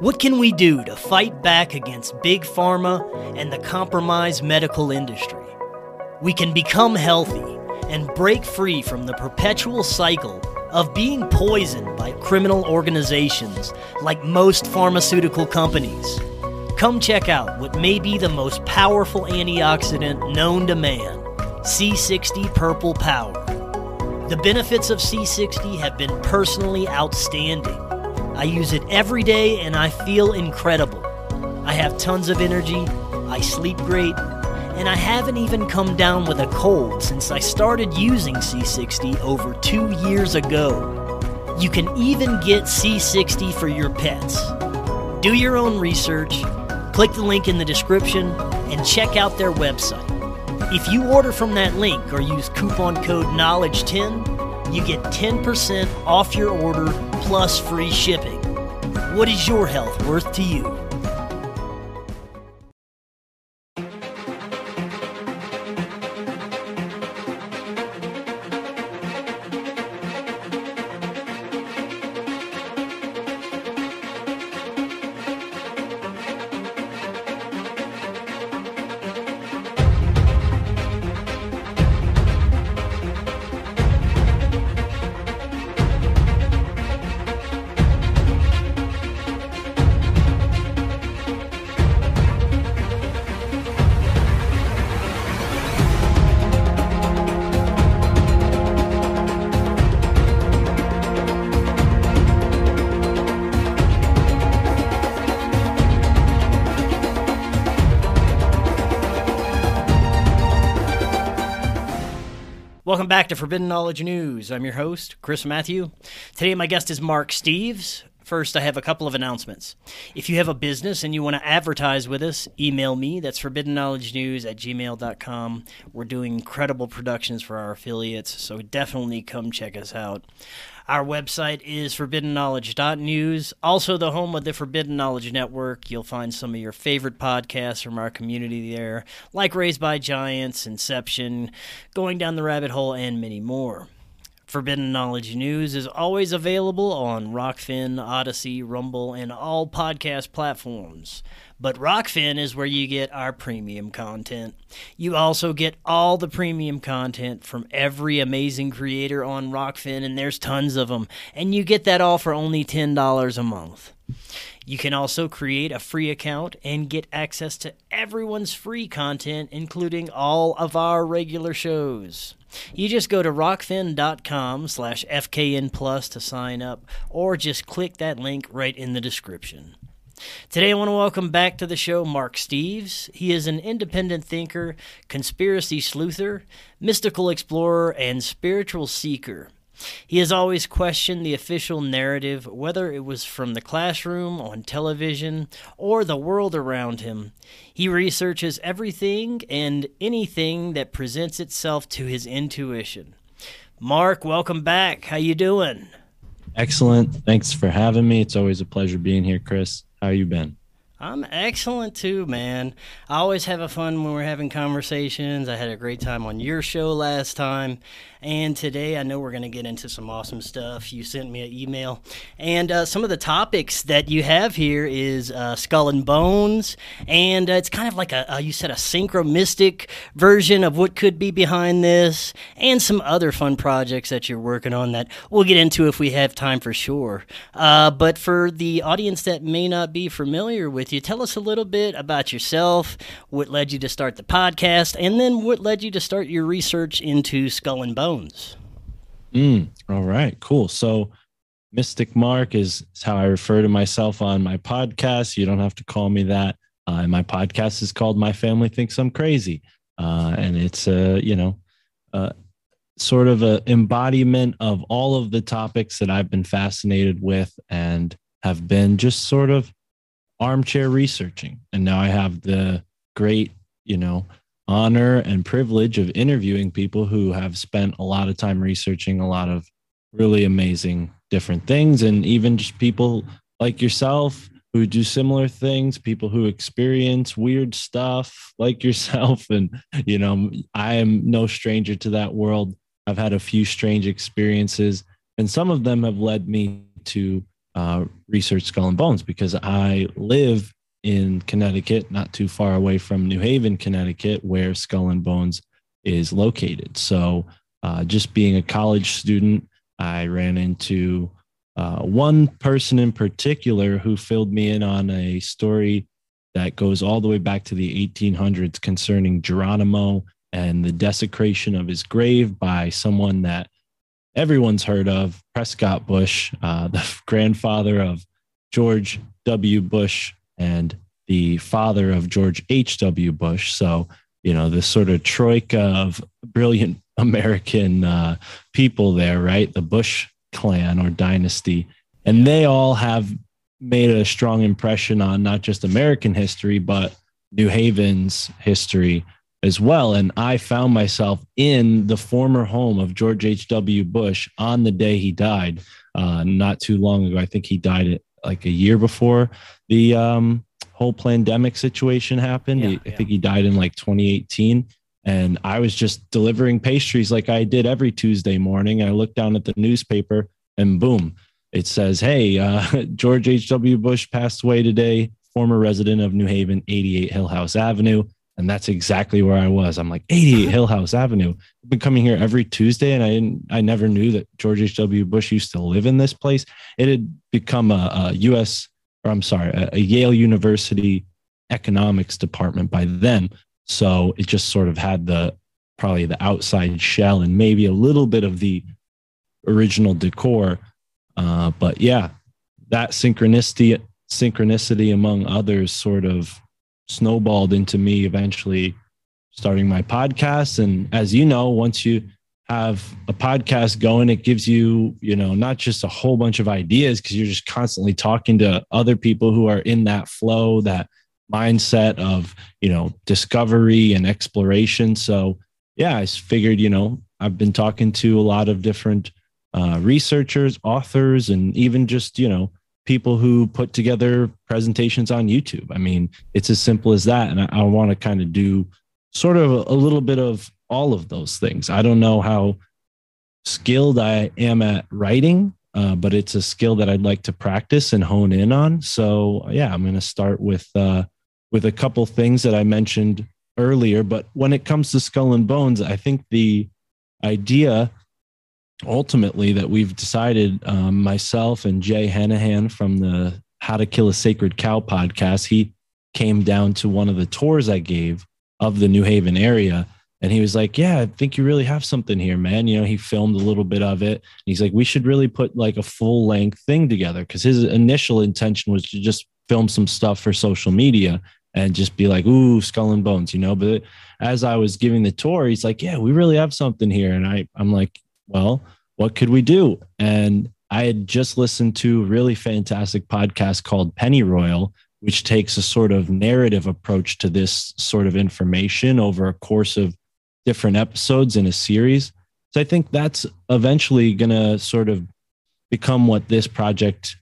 What can we do to fight back against big pharma and the compromised medical industry? We can become healthy and break free from the perpetual cycle of being poisoned by criminal organizations like most pharmaceutical companies. Come check out what may be the most powerful antioxidant known to man C60 Purple Power. The benefits of C60 have been personally outstanding. I use it every day and I feel incredible. I have tons of energy, I sleep great, and I haven't even come down with a cold since I started using C60 over two years ago. You can even get C60 for your pets. Do your own research, click the link in the description, and check out their website. If you order from that link or use coupon code KNOWLEDGE10, you get 10% off your order plus free shipping. What is your health worth to you? Back to Forbidden Knowledge News. I'm your host, Chris Math. Today, my guest is Mark Steeves. First, I have a couple of announcements. If you have a business and you want to advertise with us, email me. That's forbiddenknowledgenews at gmail.com. We're doing incredible productions for our affiliates, so definitely come check us out. Our website is forbiddenknowledge.news, also the home of the Forbidden Knowledge Network. You'll find some of your favorite podcasts from our community there, like Raised by Giants, Inception, Going Down the Rabbit Hole, and many more. Forbidden Knowledge News is always available on Rokfin, Odysee, Rumble, and all podcast platforms. But Rokfin is where you get our premium content. You also get all the premium content from every amazing creator on Rokfin, and there's tons of them. And you get that all for only $10 a month. You can also create a free account and get access to everyone's free content, including all of our regular shows. You just go to rokfin.com slash FKN plus to sign up, or just click that link right in the description. Today, I want to welcome back to the show Mark Steeves. He is an independent thinker, conspiracy sleuther, mystical explorer, and spiritual seeker. He has always questioned the official narrative, whether it was from the classroom, on television, or the world around him. He researches everything and anything that presents itself to his intuition. Mark, welcome back. How you doing? Excellent. Thanks for having me. It's always a pleasure being here, Chris. How you been? I'm excellent too, man. I always have a fun when we're having conversations. I had a great time on your show last time, and today I know we're going to get into some awesome stuff. You sent me an email, and uh, some of the topics that you have here is uh, skull and bones, and uh, it's kind of like a you said a synchromystic version of what could be behind this, and some other fun projects that you're working on that we'll get into if we have time for sure. Uh, but for the audience that may not be familiar with you, tell us a little bit about yourself, what led you to start the podcast, and then what led you to start your research into skull and bones. Mm, all right, cool. So, Mystic Mark is, is, how I refer to myself on my podcast. You don't have to call me that. Uh, my podcast is called My Family Thinks I'm Crazy. Uh, and it's a, you know, sort of an embodiment of all of the topics that I've been fascinated with and have been just sort of armchair researching. And now I have the great, you know, honor and privilege of interviewing people who have spent a lot of time researching a lot of really amazing different things and even just people like yourself who do similar things people who experience weird stuff like yourself. And you know i am no stranger to that world. I've had a few strange experiences and some of them have led me to uh, research skull and bones because I live in Connecticut, not too far away from New Haven, Connecticut, where Skull and Bones is located. So, uh, just being a college student, I ran into uh, one person in particular who filled me in on a story that goes all the way back to the 1800s concerning Geronimo and the desecration of his grave by someone that everyone's heard of, Prescott Bush, uh, the grandfather of George W. Bush and the father of George H.W. Bush. So, you know, this sort of troika of brilliant American uh, people there, right? The Bush clan or dynasty. And they all have made a strong impression on not just American history, but New Haven's history as well. And I found myself in the former home of George H.W. Bush on the day he died, uh, not too long ago. I think he died like a year before the um, whole pandemic situation happened. Yeah, I think he died in like 2018. And I was just delivering pastries like I did every Tuesday morning. I looked down at the newspaper and boom, it says, Hey, uh, George H.W. Bush passed away today, former resident of New Haven, 88 Hillhouse Avenue. And that's exactly where I was. I'm like, 88 Hillhouse Avenue. I've been coming here every Tuesday, and I didn't, I never knew that George H.W. Bush used to live in this place. It had become a, a U.S. or I'm sorry, a, a Yale University economics department by then. So it just sort of had the probably the outside shell and maybe a little bit of the original decor uh, but yeah, that synchronicity, synchronicity among others, sort of snowballed into me eventually starting my podcast. And as you know, once you have a podcast going, it gives you, you know, not just a whole bunch of ideas because you're just constantly talking to other people who are in that flow, that mindset of, you know, discovery and exploration. So, yeah, I figured, you know, I've been talking to a lot of different uh, researchers, authors, and even just, you know, people who put together presentations on YouTube. I mean, it's as simple as that. And I, I want to kind of do sort of a, a little bit of all of those things. I don't know how skilled I am at writing, uh, but it's a skill that I'd like to practice and hone in on. So yeah, I'm going to start with uh, with a couple things that I mentioned earlier. But when it comes to skull and bones, I think the idea ultimately that we've decided um, myself and Jay Hanahan from the How to Kill a Sacred Cow podcast, he came down to one of the tours I gave of the New Haven area. And he was like, Yeah, I think you really have something here, man. You know, he filmed a little bit of it. And he's like, We should really put like a full length thing together. Cause his initial intention was to just film some stuff for social media and just be like, Ooh, skull and bones, you know. But as I was giving the tour, he's like, Yeah, we really have something here. And I, I'm like, Well, what could we do? And I had just listened to a really fantastic podcast called Penny Royal, which takes a sort of narrative approach to this sort of information over a course of different episodes in a series. So I think that's eventually going to sort of become what this project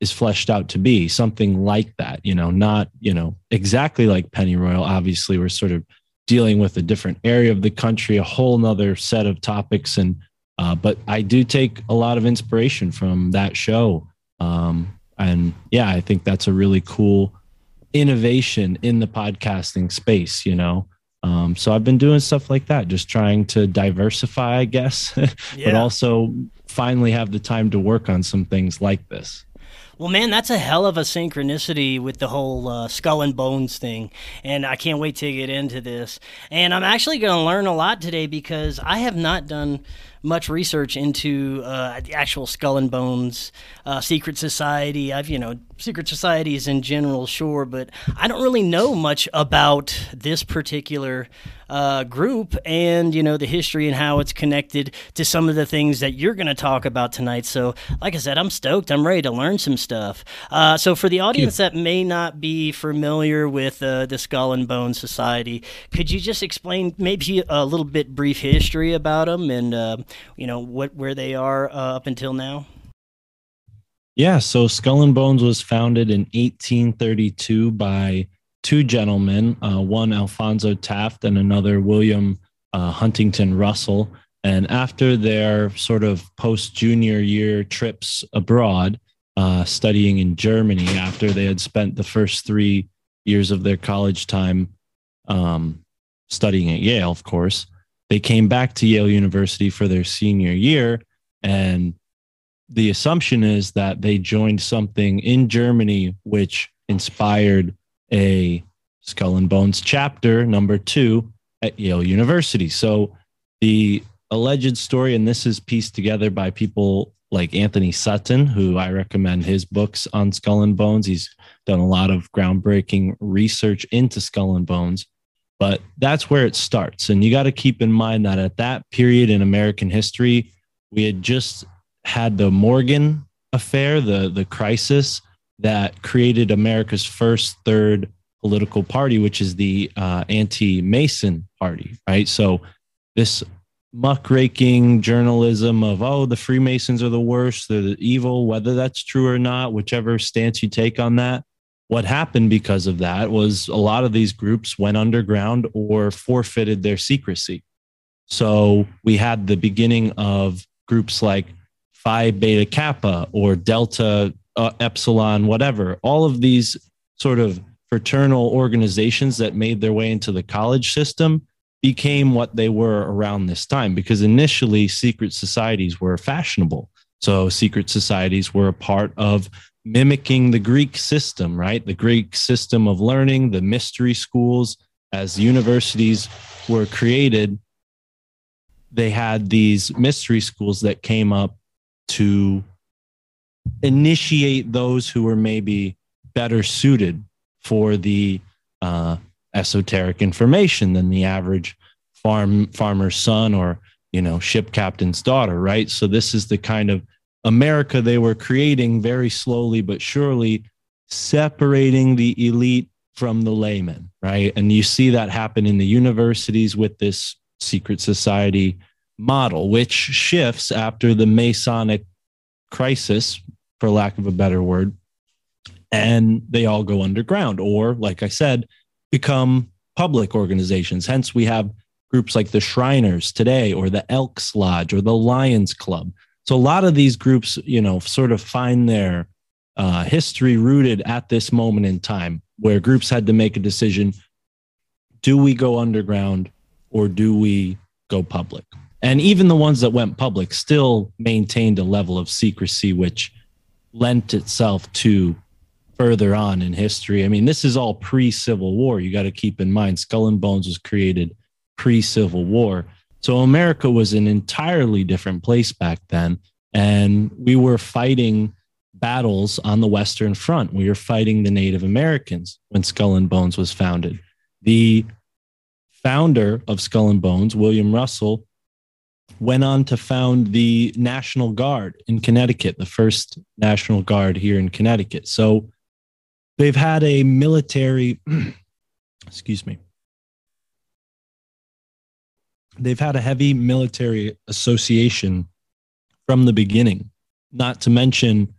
is fleshed out to be something like that, you know, not, you know, exactly like Penny Royal. Obviously, we're sort of dealing with a different area of the country, a whole nother set of topics and uh, but I do take a lot of inspiration from that show. Um, and yeah, I think that's a really cool innovation in the podcasting space, you know. Um, so I've been doing stuff like that, just trying to diversify, I guess, yeah. but also finally have the time to work on some things like this. Well, man, that's a hell of a synchronicity with the whole uh, skull and bones thing. And I can't wait to get into this. And I'm actually going to learn a lot today because I have not done much research into uh, the actual Skull and Bones uh, secret society. I've you know secret societies in general, sure, but I don't really know much about this particular uh, group and you know the history and how it's connected to some of the things that you're going to talk about tonight. So, like I said, I'm stoked. I'm ready to learn some stuff. Uh, so, for the audience that may not be familiar with uh, the Skull and Bones Society, could you just explain maybe a little bit brief history about them and uh, you know what where they are uh, up until now? Yeah, so Skull and Bones was founded in 1832 by two gentlemen, uh, one Alphonso Taft and another William uh, Huntington Russell. And after their sort of post junior year trips abroad, uh, studying in Germany after they had spent the first three years of their college time um, studying at Yale, of course. They came back to Yale University for their senior year. And the assumption is that they joined something in Germany which inspired a Skull and Bones chapter number two at Yale University. So the alleged story, and this is pieced together by people like Antony Sutton, who I recommend his books on Skull and Bones. He's done a lot of groundbreaking research into Skull and Bones, but that's where it starts. And you got to keep in mind that at that period in American history, we had just had the Morgan affair, the, the crisis that created America's first third political party, which is the uh, anti Mason party, right? So this muckraking journalism of oh the freemasons are the worst they're the evil whether that's true or not whichever stance you take on that what happened because of that was a lot of these groups went underground or forfeited their secrecy so we had the beginning of groups like phi beta kappa or delta uh, epsilon whatever all of these sort of fraternal organizations that made their way into the college system became what they were around this time because initially secret societies were fashionable. So secret societies were a part of mimicking the Greek system, right? The Greek system of learning, the mystery schools, as universities were created, they had these mystery schools that came up to initiate those who were maybe better suited for the uh, esoteric information than the average farm farmer's son or you know ship captain's daughter right so this is the kind of america they were creating very slowly but surely separating the elite from the layman right and you see that happen in the universities with this secret society model which shifts after the masonic crisis for lack of a better word and they all go underground or like i said become public organizations. Hence, we have groups like the Shriners today, or the Elks Lodge, or the Lions Club. So a lot of these groups, you know, sort of find their uh, history rooted at this moment in time, where groups had to make a decision: do we go underground or do we go public? And even the ones that went public still maintained a level of secrecy, which lent itself to further on in history. I mean, this is all pre Civil War. You got to keep in mind, Skull and Bones was created pre Civil War. So America was an entirely different place back then. And we were fighting battles on the Western Front. We were fighting the Native Americans when Skull and Bones was founded. The founder of Skull and Bones, William Russell, went on to found the National Guard in Connecticut, the first National Guard here in Connecticut. So they've had a military, excuse me, they've had a heavy military association from the beginning. Not to mention,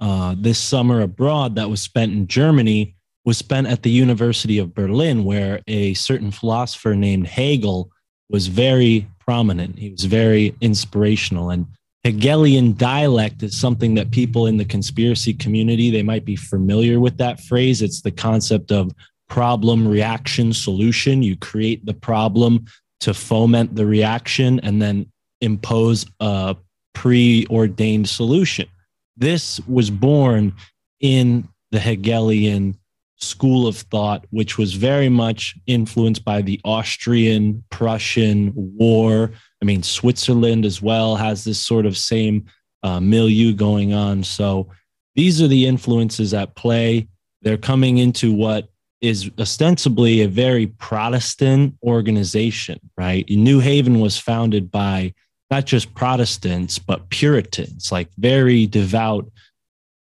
uh, this summer abroad that was spent in Germany was spent at the University of Berlin, where a certain philosopher named Hegel was very prominent. He was very inspirational. And Hegelian dialect is something that people in the conspiracy community they might be familiar with that phrase. It's the concept of problem reaction solution. You create the problem to foment the reaction and then impose a preordained solution. This was born in the Hegelian school of thought, which was very much influenced by the Austrian Prussian War I mean, Switzerland as well has this sort of same uh, milieu going on. So these are the influences at play. They're coming into what is ostensibly a very Protestant organization, right? New Haven was founded by not just Protestants, but Puritans, like very devout,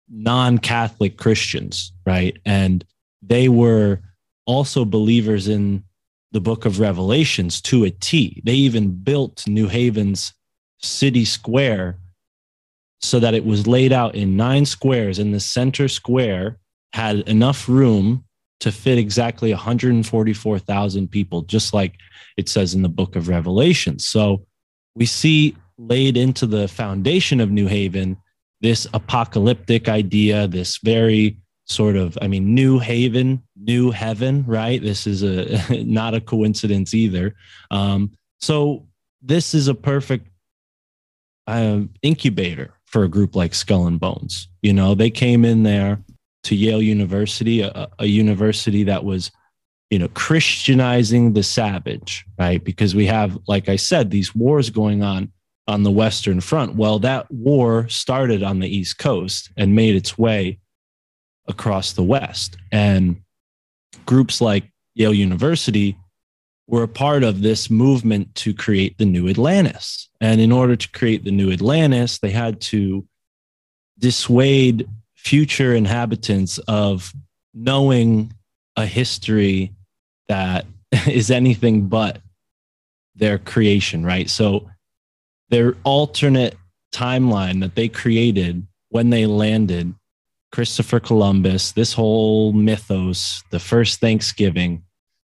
non Catholic Christians, right? And they were also believers in the book of Revelations to a T. They even built New Haven's city square so that it was laid out in nine squares, and the center square had enough room to fit exactly 144,000 people, just like it says in the book of Revelation. So we see laid into the foundation of New Haven this apocalyptic idea, this very sort of, I mean, new haven, new heaven, right? This is a not a coincidence either. Um, so this is a perfect uh, incubator for a group like Skull and Bones. You know, they came in there to Yale University, a, a university that was you know christianizing the savage right? Because we have like i said these wars going on on the western front. Well that war started on the east coast and made its way across the west. And groups like yale university were a part of this movement to create the new atlantis. And in order to create the new atlantis they had to dissuade future inhabitants of knowing a history that is anything but their creation, right? So their alternate timeline that they created when they landed Christopher Columbus, this whole mythos, the first Thanksgiving,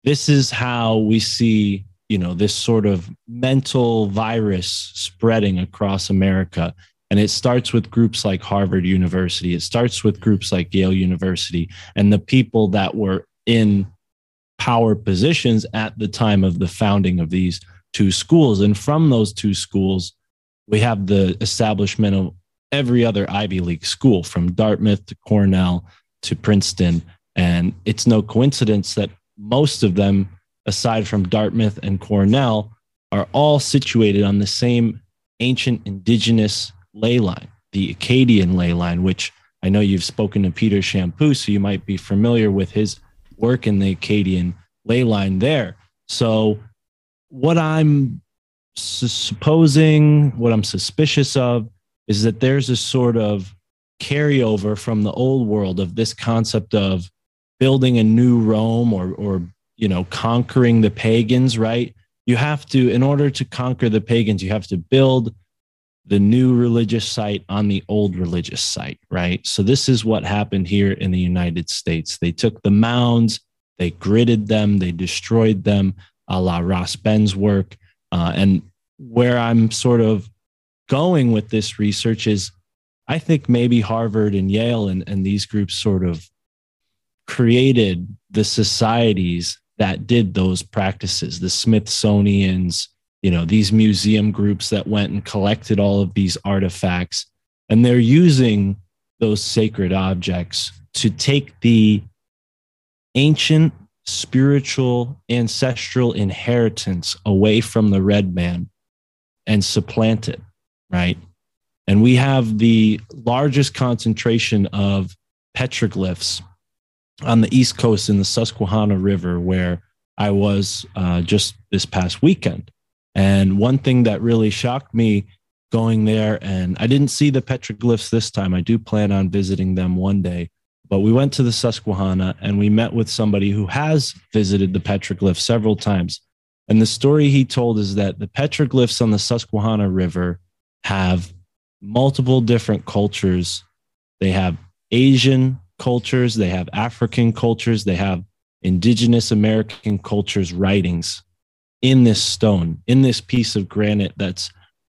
this is how we see, you know, this sort of mental virus spreading across America. And it starts with groups like Harvard University, it starts with groups like Yale University, and the people that were in power positions at the time of the founding of these two schools. And from those two schools, we have the establishment of every other Ivy League school from Dartmouth to Cornell to Princeton. And it's no coincidence that most of them, aside from Dartmouth and Cornell, are all situated on the same ancient indigenous ley line, the Acadian ley line, which I know you've spoken to Peter Champoux, so you might be familiar with his work in the Acadian ley line there. So, what I'm su- supposing, what I'm suspicious of, is that there's a sort of carryover from the old world of this concept of building a new Rome or, or you know, conquering the pagans. Right? You have to, in order to conquer the pagans, you have to build the new religious site on the old religious site, right? So this is what happened here in the United States. They took the mounds, they gridded them, they destroyed them, a la Ross Ben's work. Uh, and where I'm sort of going with this research is I think maybe Harvard and Yale and, and these groups sort of created the societies that did those practices, the Smithsonian's, you know these museum groups that went and collected all of these artifacts. And they're using those sacred objects to take the ancient spiritual ancestral inheritance away from the red man and supplant it right? And we have the largest concentration of petroglyphs on the east coast in the susquehanna river where i was uh, just this past weekend and one thing that really shocked me going there, and I didn't see the petroglyphs this time. I do plan on visiting them one day. But we went to the Susquehanna and we met with somebody who has visited the petroglyphs several times. And the story he told is that the petroglyphs on the Susquehanna River have multiple different cultures. They have Asian cultures, they have African cultures, they have indigenous American cultures writings in this stone, in this piece of granite that's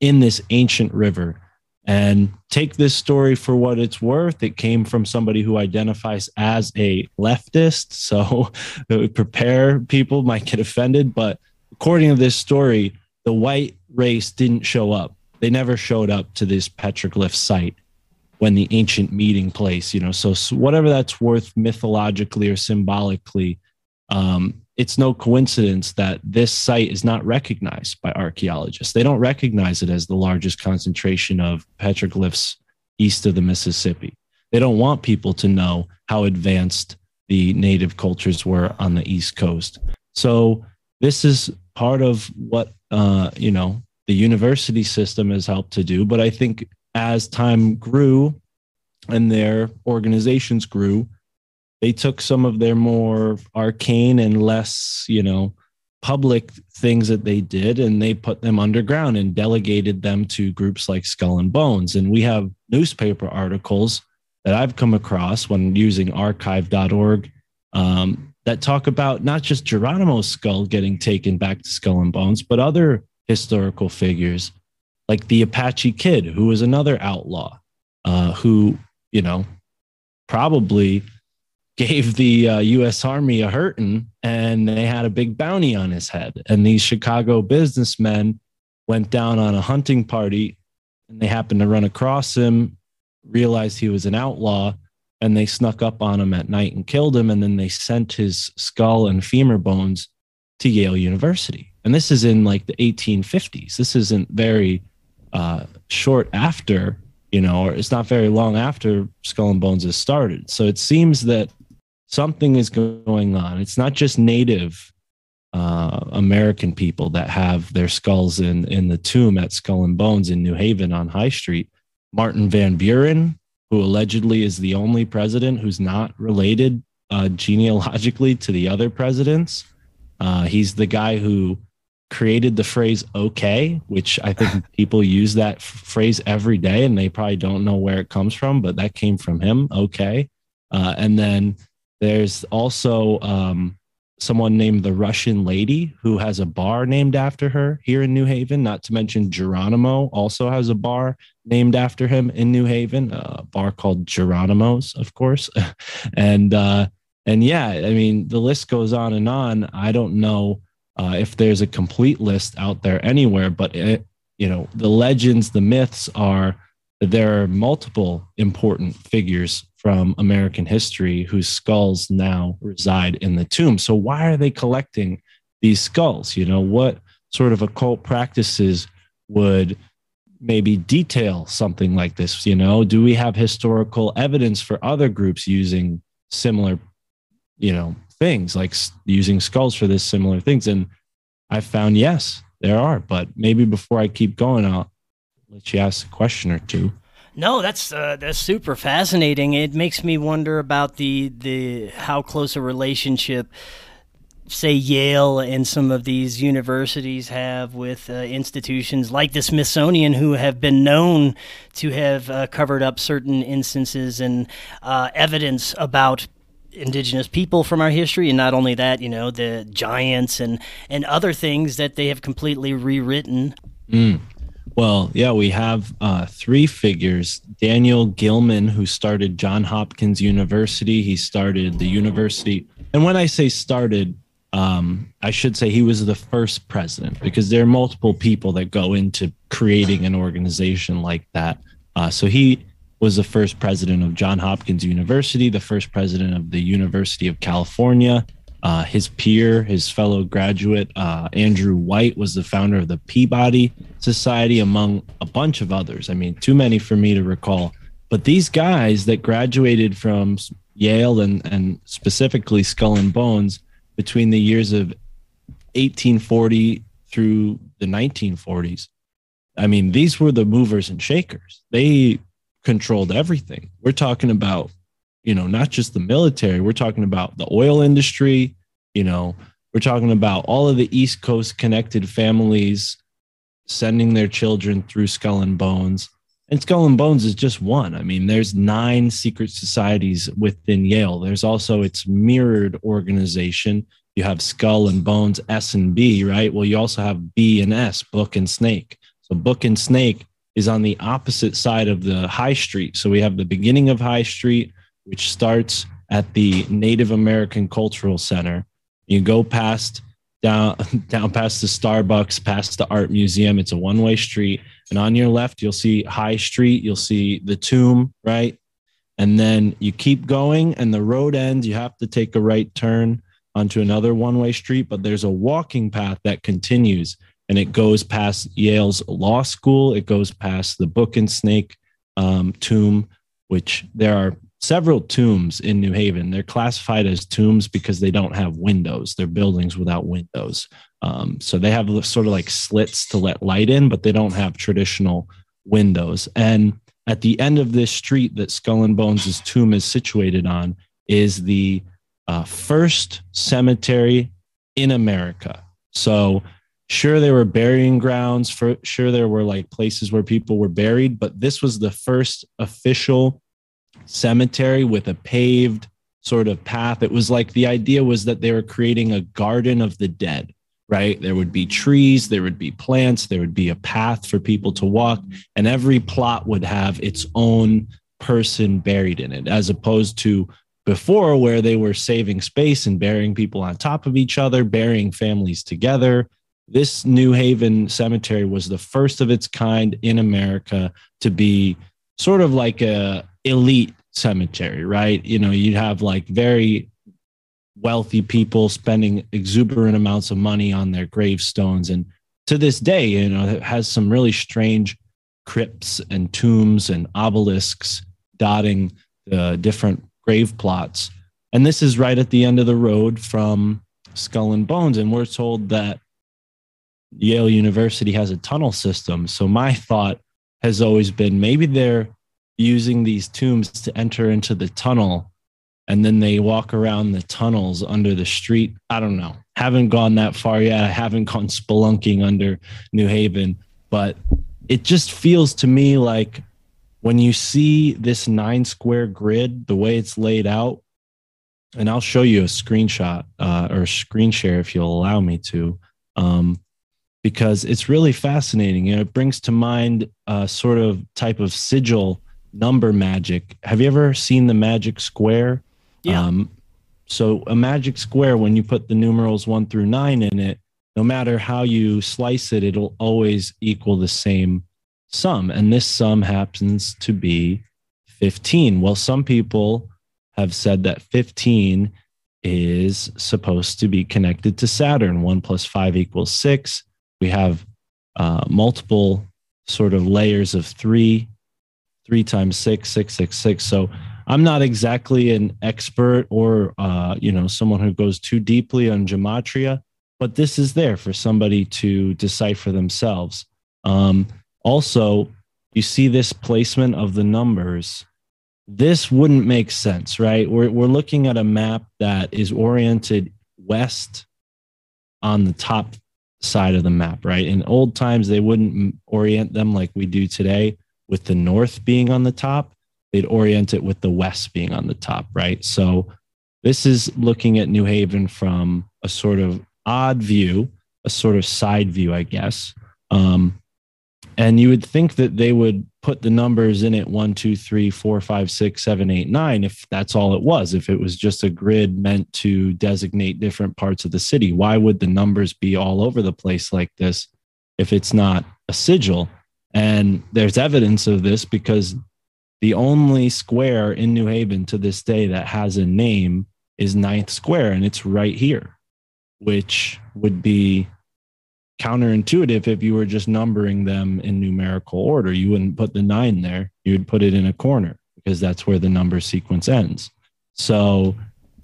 in this ancient river. And take this story for what it's worth. It came from somebody who identifies as a leftist. So prepare people might get offended. But according to this story, the white race didn't show up. They never showed up to this petroglyph site when the ancient meeting place, you know. So, so whatever that's worth mythologically or symbolically, um, it's no coincidence that this site is not recognized by archaeologists. They don't recognize it as the largest concentration of petroglyphs east of the Mississippi. They don't want people to know how advanced the native cultures were on the East Coast. So this is part of what uh, you know the university system has helped to do. But I think as time grew and their organizations grew, they took some of their more arcane and less, you know, public things that they did and they put them underground and delegated them to groups like Skull and Bones. And we have newspaper articles that I've come across when using archive.org um, that talk about not just Geronimo's skull getting taken back to Skull and Bones, but other historical figures like the Apache Kid, who was another outlaw uh, who, you know, probably gave the uh, U.S. Army a hurting, and they had a big bounty on his head. And these Chicago businessmen went down on a hunting party, and they happened to run across him, realized he was an outlaw, and they snuck up on him at night and killed him. And then they sent his skull and femur bones to Yale University. And this is in like the 1850s. This isn't very uh, short after, you know, or it's not very long after Skull and Bones has started. So it seems that something is going on. It's not just native uh, American people that have their skulls in in the tomb at Skull and Bones in New Haven on High Street. Martin Van Buren, who allegedly is the only president who's not related uh, genealogically to the other presidents. Uh, he's the guy who created the phrase okay, which I think people use that f- phrase every day and they probably don't know where it comes from, but that came from him. Okay. Uh, and then there's also um, someone named the Russian Lady who has a bar named after her here in New Haven. Not to mention Geronimo also has a bar named after him in New Haven, a bar called Geronimo's, of course. and uh, and yeah, I mean the list goes on and on. I don't know uh, if there's a complete list out there anywhere, but it, you know the legends, the myths are there are multiple important figures from American history whose skulls now reside in the tomb. So why are they collecting these skulls? You know what sort of occult practices would maybe detail something like this? You know, do we have historical evidence for other groups using similar, you know, things like using skulls for this similar things and i found yes there are but maybe before i keep going i'll let you ask a question or two no, that's uh, that's super fascinating. It makes me wonder about the the how close a relationship, say Yale and some of these universities have with uh, institutions like the Smithsonian, who have been known to have uh, covered up certain instances and uh, evidence about indigenous people from our history and not only that you know the giants and and other things that they have completely rewritten mm. Well yeah we have uh, three figures. Daniel gilman who started john hopkins university. He started the university. And when i say started um, i should say he was the first president because there are multiple people that go into creating an organization like that. Uh, so he was the first president of John Hopkins University, the first president of the University of California. Uh, his peer, his fellow graduate, uh, Andrew White, was the founder of the Peabody Society, among a bunch of others. I mean, too many for me to recall. But these guys that graduated from Yale and, and specifically Skull and Bones between the years of 1840 through the 1940s, I mean, these were the movers and shakers. They controlled everything. We're talking about, you know, not just the military, we're talking about the oil industry, you know, we're talking about all of the East Coast connected families sending their children through Skull and Bones. And Skull and Bones is just one. I mean, there's nine secret societies within Yale. There's also its mirrored organization. You have Skull and Bones, S and B, right? Well, you also have B and S, Book and Snake. So Book and Snake is on the opposite side of the high street. So we have the beginning of High Street, which starts at the Native American Cultural Center. You go past down down past the Starbucks, past the art museum. It's a one-way street. And on your left, you'll see High Street, you'll see the tomb, right? And then you keep going and the road ends. You have to take a right turn onto another one-way street, but there's a walking path that continues and it goes past Yale's law school. It goes past the Book and Snake um, tomb, which there are several tombs in New Haven. They're classified as tombs because they don't have windows. They're buildings without windows. Um, so they have sort of like slits to let light in, but they don't have traditional windows. And at the end of this street that Skull and Bones' tomb is situated on is the uh, first cemetery in America. So sure there were burying grounds for sure there were like places where people were buried but this was the first official cemetery with a paved sort of path it was like the idea was that they were creating a garden of the dead right? There would be trees, there would be plants, there would be a path for people to walk, and every plot would have its own person buried in it, as opposed to before where they were saving space and burying people on top of each other, burying families together. This New Haven cemetery was the first of its kind in America to be sort of like a elite cemetery, right? You know, you'd have like very wealthy people spending exuberant amounts of money on their gravestones. And to this day, you know, it has some really strange crypts and tombs and obelisks dotting the different grave plots. And this is right at the end of the road from Skull and Bones. And we're told that Yale University has a tunnel system. So my thought has always been maybe they're using these tombs to enter into the tunnel and then they walk around the tunnels under the street. I don't know. Haven't gone that far yet. I haven't gone spelunking under New Haven, but it just feels to me like when you see this nine square grid, the way it's laid out, and I'll show you a screenshot uh, or a screen share if you'll allow me to, um, because it's really fascinating. You know, it brings to mind a sort of type of sigil number magic. Have you ever seen the magic square? Yeah. Um, so a magic square, when you put the numerals one through nine in it, no matter how you slice it, it'll always equal the same sum. And this sum happens to be 15. Well, some people have said that 15 is supposed to be connected to Saturn. One plus five equals six. We have uh, multiple sort of layers of three, three times six, six, six, six. So I'm not exactly an expert or uh, you know someone who goes too deeply on gematria, but this is there for somebody to decipher themselves. Um, also, you see this placement of the numbers. This wouldn't make sense, right? We're we're looking at a map that is oriented west on the top side of the map, right? In old times, they wouldn't orient them like we do today, with the north being on the top they'd orient it with the west being on the top, right? So this is looking at New Haven from a sort of odd view, a sort of side view, I guess. Um, and you would think that they would put the numbers in it one, two, three, four, five, six, seven, eight, nine, if that's all it was, if it was just a grid meant to designate different parts of the city. Why would the numbers be all over the place like this if it's not a sigil? And there's evidence of this because the only square in New Haven to this day that has a name is Ninth Square, and it's right here, which would be counterintuitive if you were just numbering them in numerical order. You wouldn't put the nine there, you would put it in a corner because that's where the number sequence ends. So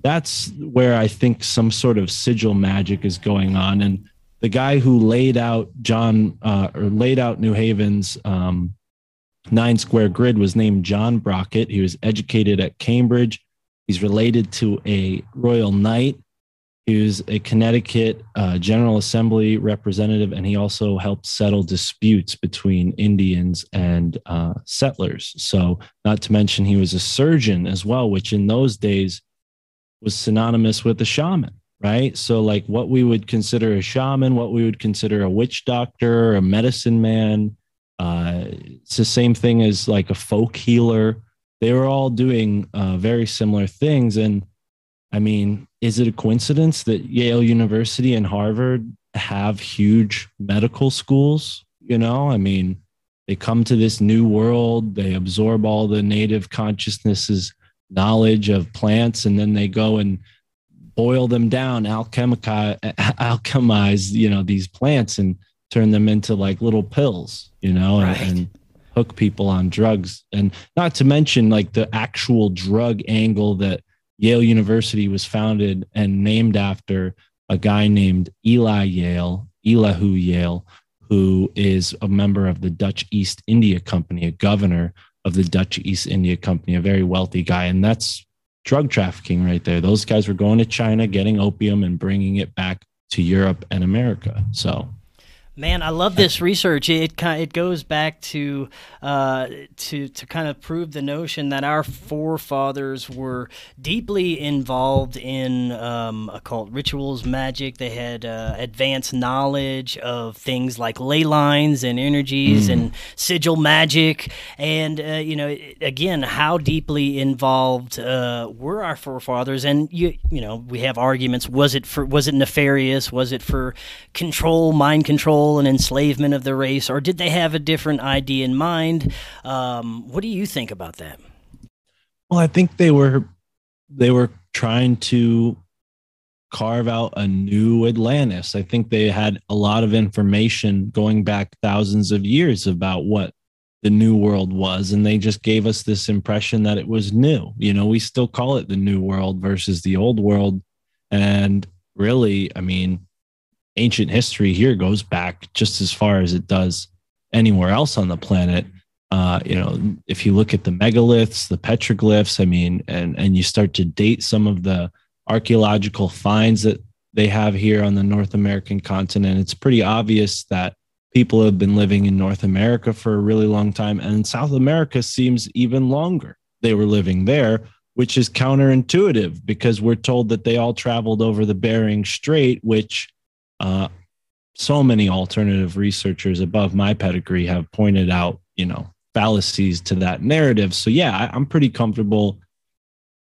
that's where I think some sort of sigil magic is going on. And the guy who laid out John uh, or laid out New Haven's um, nine square grid was named John Brockett. He was educated at Cambridge. He's related to a royal knight. He was a Connecticut uh, General Assembly representative, and he also helped settle disputes between Indians and uh, settlers. So, not to mention, he was a surgeon as well, which in those days was synonymous with a shaman, right? So, like what we would consider a shaman, what we would consider a witch doctor, a medicine man, uh, it's the same thing as like a folk healer. They were all doing uh, very similar things. And I mean, is it a coincidence that Yale University and Harvard have huge medical schools? You know, I mean, they come to this new world, they absorb all the native consciousnesses knowledge of plants, and then they go and boil them down, alchemize, alchemize, you know, these plants and turn them into like little pills, you know, right. and, and hook people on drugs. And not to mention like the actual drug angle that Yale University was founded and named after a guy named Eli Yale, Elihu Yale, who is a member of the Dutch East India Company, a governor of the Dutch East India Company, a very wealthy guy. And that's drug trafficking right there. Those guys were going to China, getting opium and bringing it back to Europe and America. So Man, I love this research. It kind it goes back to uh, to to kind of prove the notion that our forefathers were deeply involved in um, occult rituals, magic. They had uh, advanced knowledge of things like ley lines and energies mm. and sigil magic. And uh, you know, again, how deeply involved uh, were our forefathers? And you you know, we have arguments. Was it for was it nefarious? Was it for control, mind control? Control and enslavement of the race, or did they have a different idea in mind? Um, what do you think about that? Well, I think they were they were trying to carve out a new Atlantis. I think they had a lot of information going back thousands of years about what the new world was and they just gave us this impression that it was new. You know, we still call it the new world versus the old world and really, I mean, ancient history here goes back just as far as it does anywhere else on the planet. Uh, you know, if you look at the megaliths, the petroglyphs, I mean, and and you start to date some of the archaeological finds that they have here on the North American continent, it's pretty obvious that people have been living in North America for a really long time, and South America seems even longer. They were living there, which is counterintuitive because we're told that they all traveled over the Bering Strait, which uh, so many alternative researchers above my pedigree have pointed out, you know, fallacies to that narrative. So yeah, I, am pretty comfortable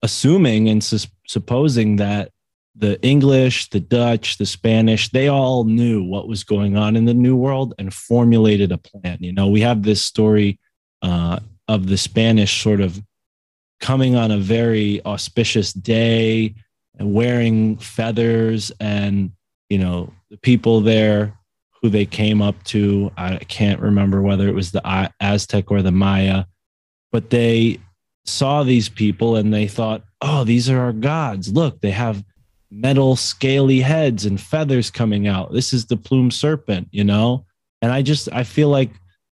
assuming and sus- supposing that the English, the Dutch, the Spanish, they all knew what was going on in the New World and formulated a plan. You know, we have this story uh, of the Spanish sort of coming on a very auspicious day and wearing feathers and you know the people there who they came up to i can't remember whether it was the aztec or the maya but they saw these people and they thought oh these are our gods. Look they have metal scaly heads and feathers coming out. This is the plume serpent you know? And i just i feel like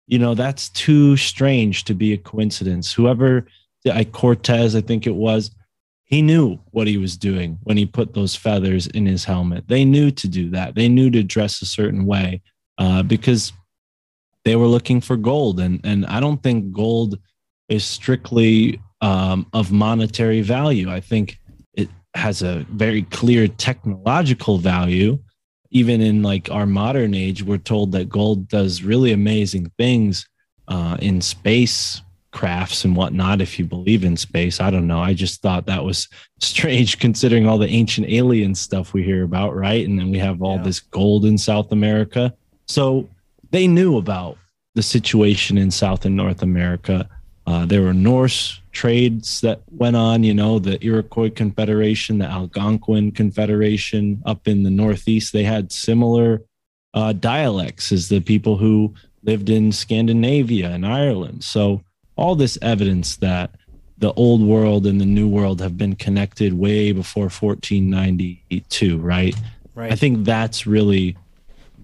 you know that's too strange to be a coincidence. Whoever i cortez i think it was he knew what he was doing when he put those feathers in his helmet. They knew to do that. They knew to dress a certain way uh, because they were looking for gold. And, and I don't think gold is strictly um, of monetary value. I think it has a very clear technological value. Even in like our modern age, we're told that gold does really amazing things uh, in space crafts and whatnot if you believe in space i don't know. I just thought that was strange considering all the ancient alien stuff we hear about right? And then we have all yeah. this gold in south america. So they knew about the situation in south and north america. Uh, there were norse trades that went on you know the iroquois confederation the algonquin confederation up in the northeast. They had similar uh, dialects as the people who lived in scandinavia and ireland. So all this evidence that the old world and the new world have been connected way before 1492 right? Right. I think that's really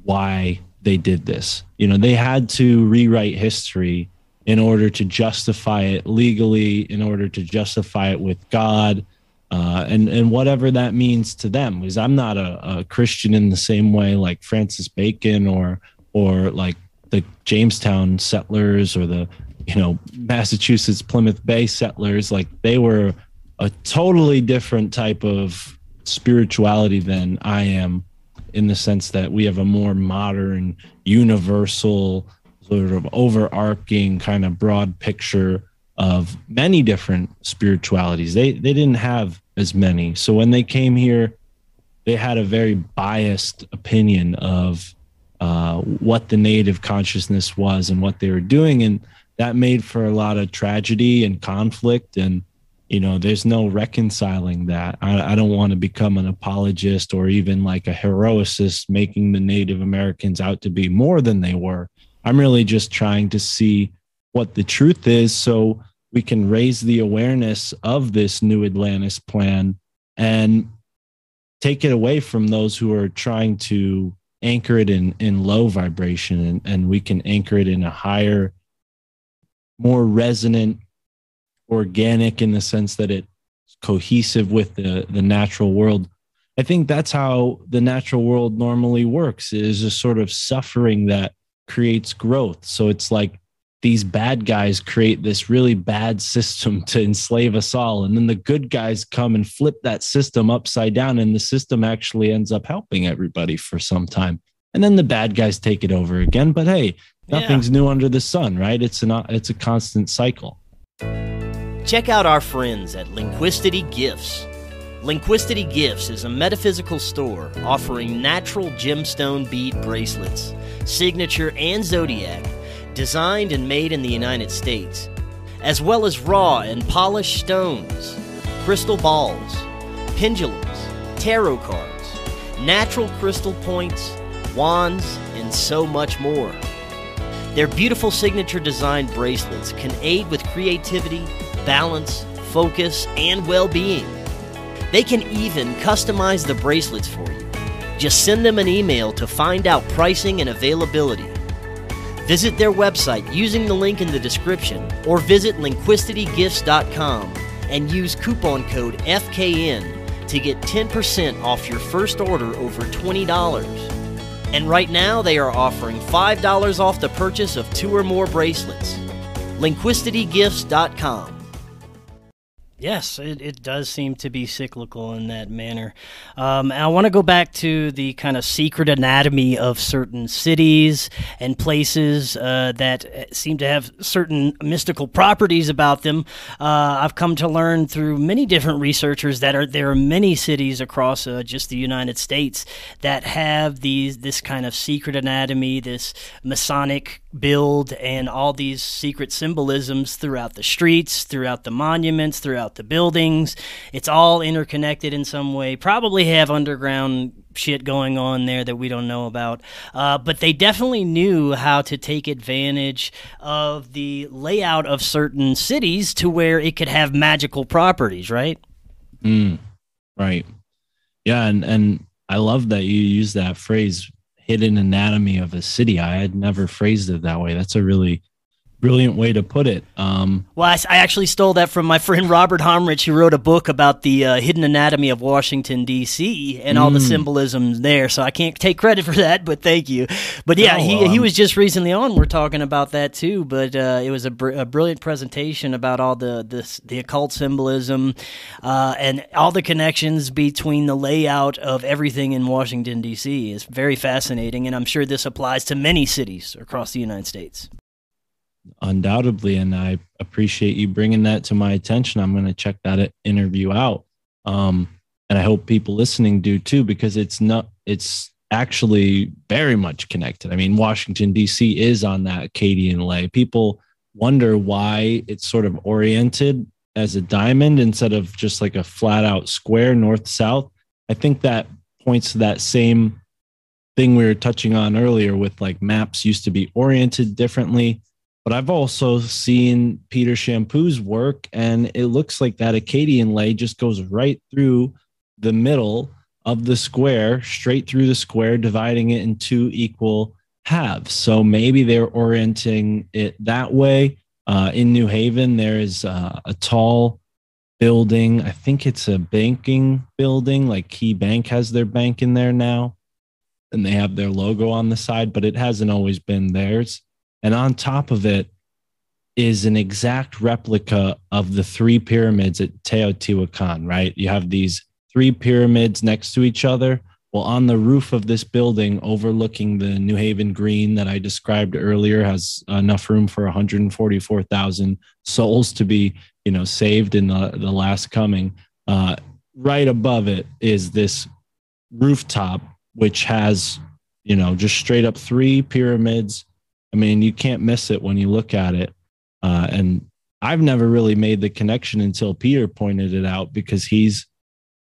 why they did this. You know they had to rewrite history in order to justify it legally in order to justify it with god uh, and and whatever that means to them. Because i'm not a, a christian in the same way like francis bacon or or like the jamestown settlers or the you know massachusetts plymouth bay settlers like they were a totally different type of spirituality than i am in the sense that we have a more modern universal sort of overarching kind of broad picture of many different spiritualities. They they didn't have as many. So when they came here they had a very biased opinion of uh, what the native consciousness was and what they were doing. And that made for a lot of tragedy and conflict. And you know there's no reconciling that. I, I don't want to become an apologist or even like a heroicist making the native americans out to be more than they were. I'm really just trying to see what the truth is so we can raise the awareness of this new atlantis plan and take it away from those who are trying to anchor it in in low vibration and, and we can anchor it in a higher more resonant, organic in the sense that it's cohesive with the, the natural world. I think that's how the natural world normally works is a sort of suffering that creates growth. So it's like these bad guys create this really bad system to enslave us all. And then the good guys come and flip that system upside down. And the system actually ends up helping everybody for some time. And then the bad guys take it over again. But hey, nothing's yeah. new under the sun, right? It's an it's a constant cycle. Check out our friends at Lindquistity Gifts. Lindquistity Gifts is a metaphysical store offering natural gemstone bead bracelets, signature and zodiac, designed and made in the United States, as well as raw and polished stones, crystal balls, pendulums, tarot cards, natural crystal points, wands, and so much more. Their beautiful signature designed bracelets can aid with creativity, balance, focus, and well being. They can even customize the bracelets for you. Just send them an email to find out pricing and availability. Visit their website using the link in the description or visit lindquistitygifts.com and use coupon code FKN to get 10% off your first order over $20. And right now they are offering $5 off the purchase of two or more bracelets. lindquistitygifts.com Yes, it, it does seem to be cyclical in that manner. Um, I want to go back to the kind of secret anatomy of certain cities and places uh, that uh, seem to have certain mystical properties about them. Uh, I've come to learn through many different researchers that are there are many cities across uh, just the United States that have these this kind of secret anatomy, this Masonic build, and all these secret symbolisms throughout the streets, throughout the monuments, throughout the buildings. It's all interconnected in some way. Probably have underground shit going on there that we don't know about. Uh, but they definitely knew how to take advantage of the layout of certain cities to where it could have magical properties, right? Mm, right. Yeah, and and I love that you use that phrase hidden anatomy of a city. I had never phrased it that way. That's a really brilliant way to put it. Um, well, I, I, actually stole that from my friend Robert Homrich, who wrote a book about the uh, hidden anatomy of Washington D.C. and all the mm. symbolism there. So I can't take credit for that, but thank you. But yeah, oh, he um, he was just recently on. We're talking about that too. But uh, it was a, br- a, brilliant presentation about all the the, the occult symbolism uh, and all the connections between the layout of everything in Washington D.C. is very fascinating, and I'm sure this applies to many cities across the United States undoubtedly and i appreciate you bringing that to my attention. I'm going to check that interview out um, and i hope people listening do too because it's not it's actually very much connected. I mean washington d.c is on that acadian ley. People wonder why it's sort of oriented as a diamond instead of just like a flat out square north south. I think that points to that same thing we were touching on earlier with like maps used to be oriented differently but I've also seen Peter Champoux's work, and it looks like that Acadian ley just goes right through the middle of the square, straight through the square, dividing it in two equal halves. So maybe they're orienting it that way. Uh, in New Haven, there is uh, a tall building. I think it's a banking building, like Key Bank has their bank in there now, and they have their logo on the side, but it hasn't always been theirs. And on top of it is an exact replica of the three pyramids at Teotihuacan, right? You have these three pyramids next to each other. Well, on the roof of this building overlooking the New Haven Green that I described earlier has enough room for 144,000 souls to be, you know, saved in the, the last coming. Uh, right above it is this rooftop, which has, you know, just straight up three pyramids I mean, you can't miss it when you look at it. Uh, and I've never really made the connection until Peter pointed it out because he's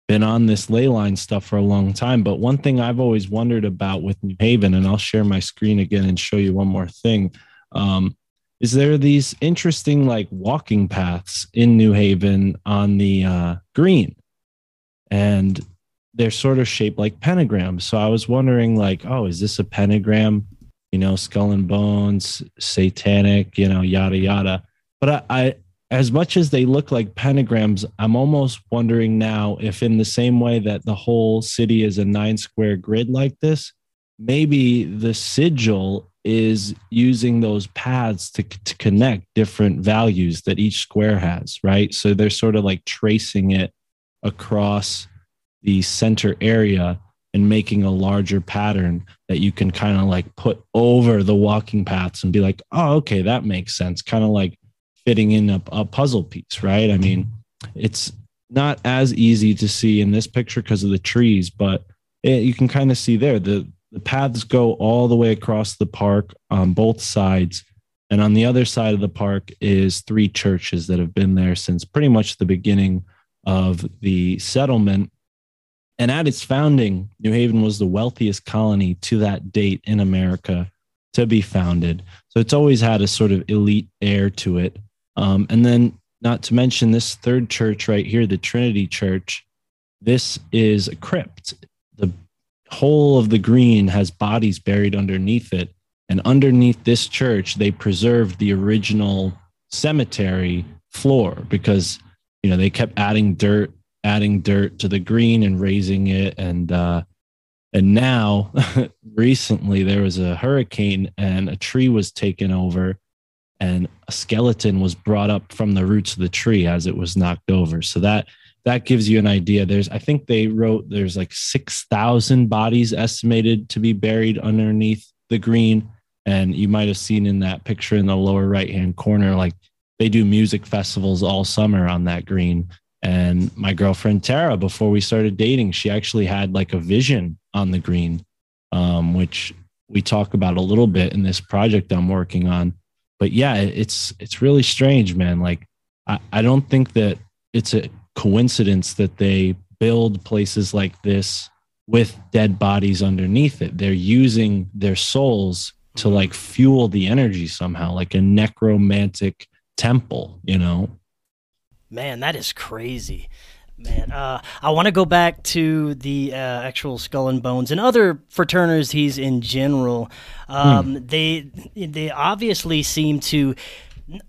been on this ley line stuff for a long time. But one thing I've always wondered about with New Haven, and I'll share my screen again and show you one more thing. Um, is there these interesting like walking paths in New Haven on the uh, green? And they're sort of shaped like pentagrams. So I was wondering, like, oh, is this a pentagram you know, skull and bones, satanic, you know, yada yada. But I, I as much as they look like pentagrams, I'm almost wondering now if, in the same way that the whole city is a nine square grid like this, maybe the sigil is using those paths to, to connect different values that each square has, right? So they're sort of like tracing it across the center area and making a larger pattern that you can kind of like put over the walking paths and be like, oh, okay, that makes sense. Kind of like fitting in a, a puzzle piece, right? I mean, it's not as easy to see in this picture because of the trees, but it, you can kind of see there the the paths go all the way across the park on both sides. And on the other side of the park is three churches that have been there since pretty much the beginning of the settlement. And at its founding, New Haven was the wealthiest colony to that date in America to be founded. So it's always had a sort of elite air to it. Um, and then, not to mention this third church right here, the Trinity Church. This is a crypt. The whole of the green has bodies buried underneath it. And underneath this church, they preserved the original cemetery floor because, you know, they kept adding dirt, adding dirt to the green and raising it. And, uh, and now recently there was a hurricane and a tree was taken over and a skeleton was brought up from the roots of the tree as it was knocked over. So that that gives you an idea. There's I think they wrote there's like 6,000 bodies estimated to be buried underneath the green and you might have seen in that picture in the lower right hand corner like they do music festivals all summer on that green and my girlfriend Tara before we started dating she actually had like a vision on the green um, which we talk about a little bit in this project I'm working on but yeah, it's it's really strange, man. Like I, I don't think that it's a coincidence that they build places like this with dead bodies underneath it. They're using their souls to mm-hmm. like fuel the energy somehow, like a necromantic temple, you know? Man, that is crazy. Man, uh, I want to go back to the uh, actual Skull and Bones and other fraternities in general. Um, hmm. They they obviously seem to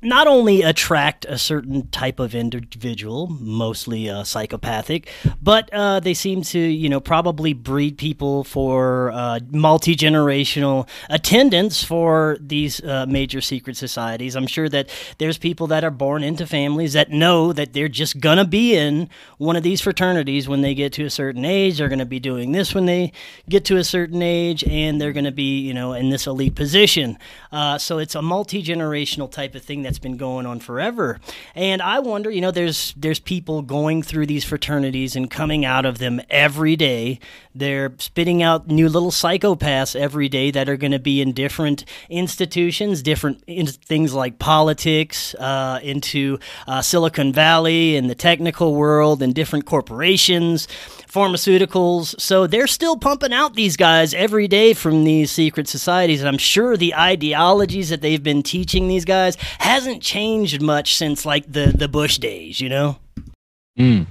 not only attract a certain type of individual, mostly uh, psychopathic, but uh, they seem to, you know, probably breed people for uh, multi generational attendance for these uh, major secret societies. I'm sure that there's people that are born into families that know that they're just gonna be in one of these fraternities when they get to a certain age. They're gonna be doing this when they get to a certain age, and they're gonna be, you know, in this elite position. Uh, so it's a multi generational type of thing that's been going on forever. And I wonder, you know, there's there's people going through these fraternities and coming out of them every day. They're spitting out new little psychopaths every day that are going to be in different institutions, different in things like politics, uh, into uh, Silicon Valley and the technical world, and different corporations pharmaceuticals. So they're still pumping out these guys every day from these secret societies. And I'm sure the ideologies that they've been teaching these guys hasn't changed much since like the, the Bush days, you know? Mm.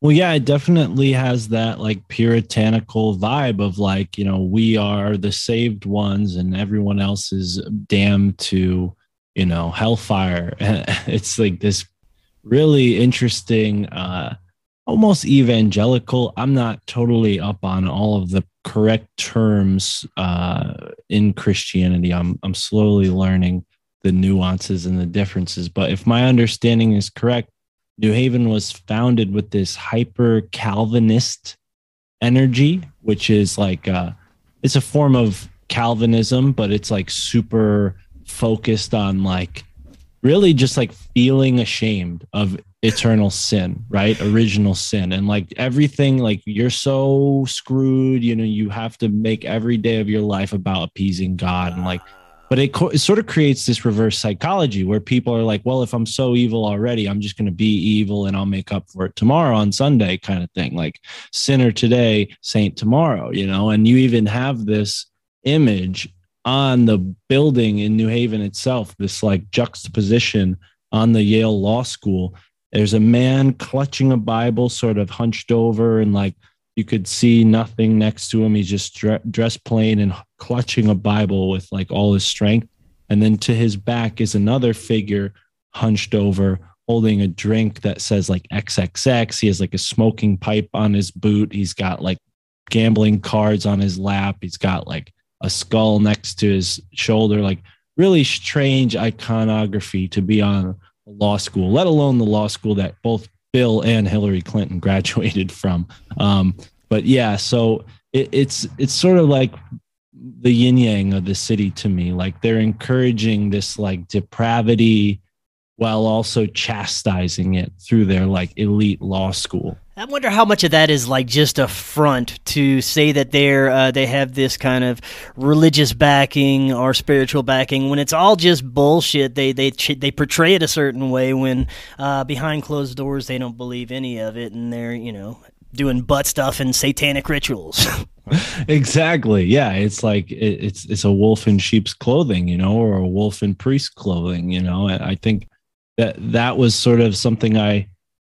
Well, yeah, it definitely has that like puritanical vibe of like, you know, we are the saved ones and everyone else is damned to, you know, hellfire. it's like this really interesting uh almost evangelical. I'm not totally up on all of the correct terms uh, in Christianity. I'm I'm slowly learning the nuances and the differences. But if my understanding is correct, New Haven was founded with this hyper Calvinist energy, which is like uh, it's a form of Calvinism, but it's like super focused on like really just like feeling ashamed of eternal sin, right? Original sin. And like everything, like you're so screwed, you know, you have to make every day of your life about appeasing God. And like, but it, co- it sort of creates this reverse psychology where people are like, well, if I'm so evil already, I'm just going to be evil and I'll make up for it tomorrow on Sunday, kind of thing. Like sinner today, saint tomorrow, you know? And you even have this image on the building in New Haven itself, this like juxtaposition on the Yale Law School there's a man clutching a Bible, sort of hunched over, and like you could see nothing next to him. He's just dressed plain and clutching a Bible with like all his strength. And then to his back is another figure hunched over holding a drink that says like XXX. He has like a smoking pipe on his boot. He's got like gambling cards on his lap. He's got like a skull next to his shoulder. Like really strange iconography to be on a law school, let alone the law school that both Bill and Hillary Clinton graduated from. Um, but yeah, so it, it's it's sort of like the yin yang of the city to me. Like they're encouraging this like depravity while also chastising it through their like elite law school. I wonder how much of that is like just a front to say that they're uh, they have this kind of religious backing or spiritual backing when it's all just bullshit. They they they portray it a certain way when uh, behind closed doors they don't believe any of it and they're you know doing butt stuff and satanic rituals. exactly. Yeah, it's like it, it's it's a wolf in sheep's clothing, you know, or a wolf in priest clothing, you know. I think that that was sort of something I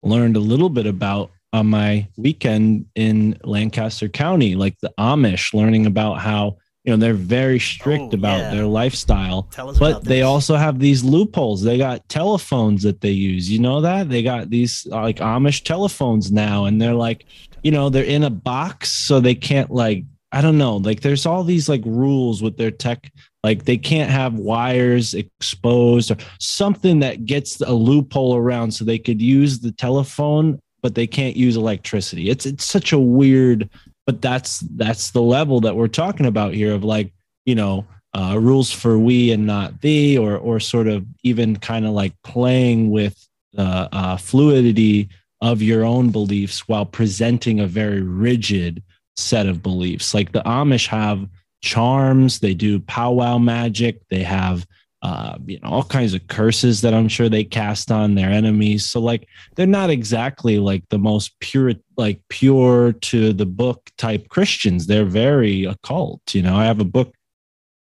learned a little bit about on my weekend in Lancaster County, like the Amish, learning about how you know they're very strict oh, about yeah. their lifestyle but they also have these loopholes. They got telephones that they use. You know that? They got these uh, like amish telephones now and they're like you know they're in a box so they can't like i don't know. Like there's all these like rules with their tech. Like they can't have wires exposed or something that gets a loophole around so they could use the telephone but they can't use electricity. It's it's such a weird, but that's that's the level that we're talking about here of like, you know, uh, rules for we and not thee, or or sort of even kind of like playing with the uh, fluidity of your own beliefs while presenting a very rigid set of beliefs. Like the Amish have charms, they do powwow magic, they have uh, you know, all kinds of curses that I'm sure they cast on their enemies. So like they're not exactly like the most pure, like pure to the book type Christians. They're very occult. You know, I have a book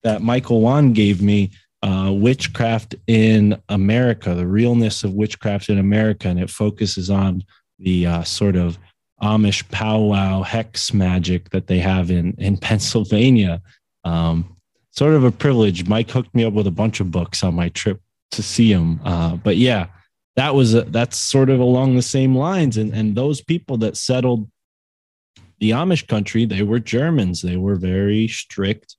that Michael Wan gave me, uh, Witchcraft in America, the realness of witchcraft in America, and it focuses on the uh, sort of Amish powwow hex magic that they have in in Pennsylvania. Um, sort of a privilege. Mike hooked me up with a bunch of books on my trip to see him. Uh, but yeah, that was a, that's sort of along the same lines. And and those people that settled the Amish country, they were Germans. They were very strict,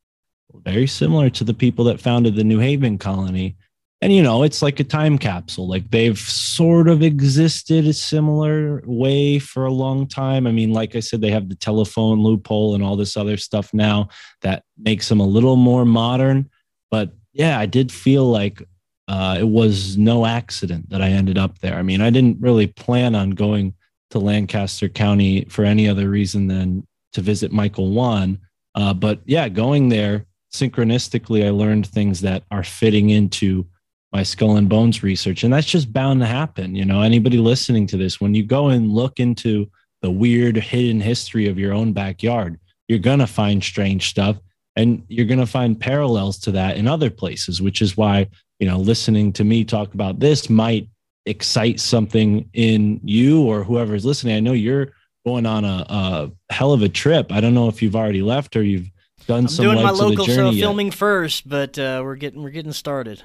very similar to the people that founded the New Haven colony and you know it's like a time capsule. Like they've sort of existed a similar way for a long time. I mean like i said they have the telephone loophole and all this other stuff now that makes them a little more modern. But yeah i did feel like uh, it was no accident that i ended up there. I mean i didn't really plan on going to lancaster county for any other reason than to visit michael wan. Uh, but yeah going there synchronistically i learned things that are fitting into my skull and bones research and that's just bound to happen you know? Anybody listening to this when you go and look into the weird hidden history of your own backyard you're going to find strange stuff and you're going to find parallels to that in other places which is why you know listening to me talk about this might excite something in you or whoever's listening. I know you're going on a, a hell of a trip. I don't know if you've already left or you've done I'm some doing my local show filming first but uh, we're getting we're getting started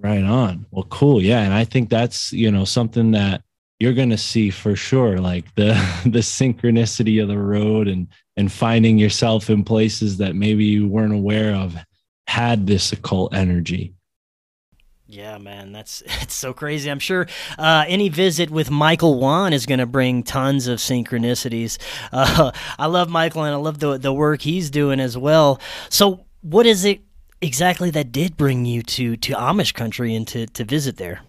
Right on. Well, cool. Yeah, and I think that's you know something that you're going to see for sure, like the the synchronicity of the road and and finding yourself in places that maybe you weren't aware of had this occult energy. Yeah, man, that's it's so crazy. I'm sure uh, any visit with Michael Wan is going to bring tons of synchronicities. Uh, I love Michael and I love the the work he's doing as well. So, what is it exactly that did bring you to to Amish country and to to visit there?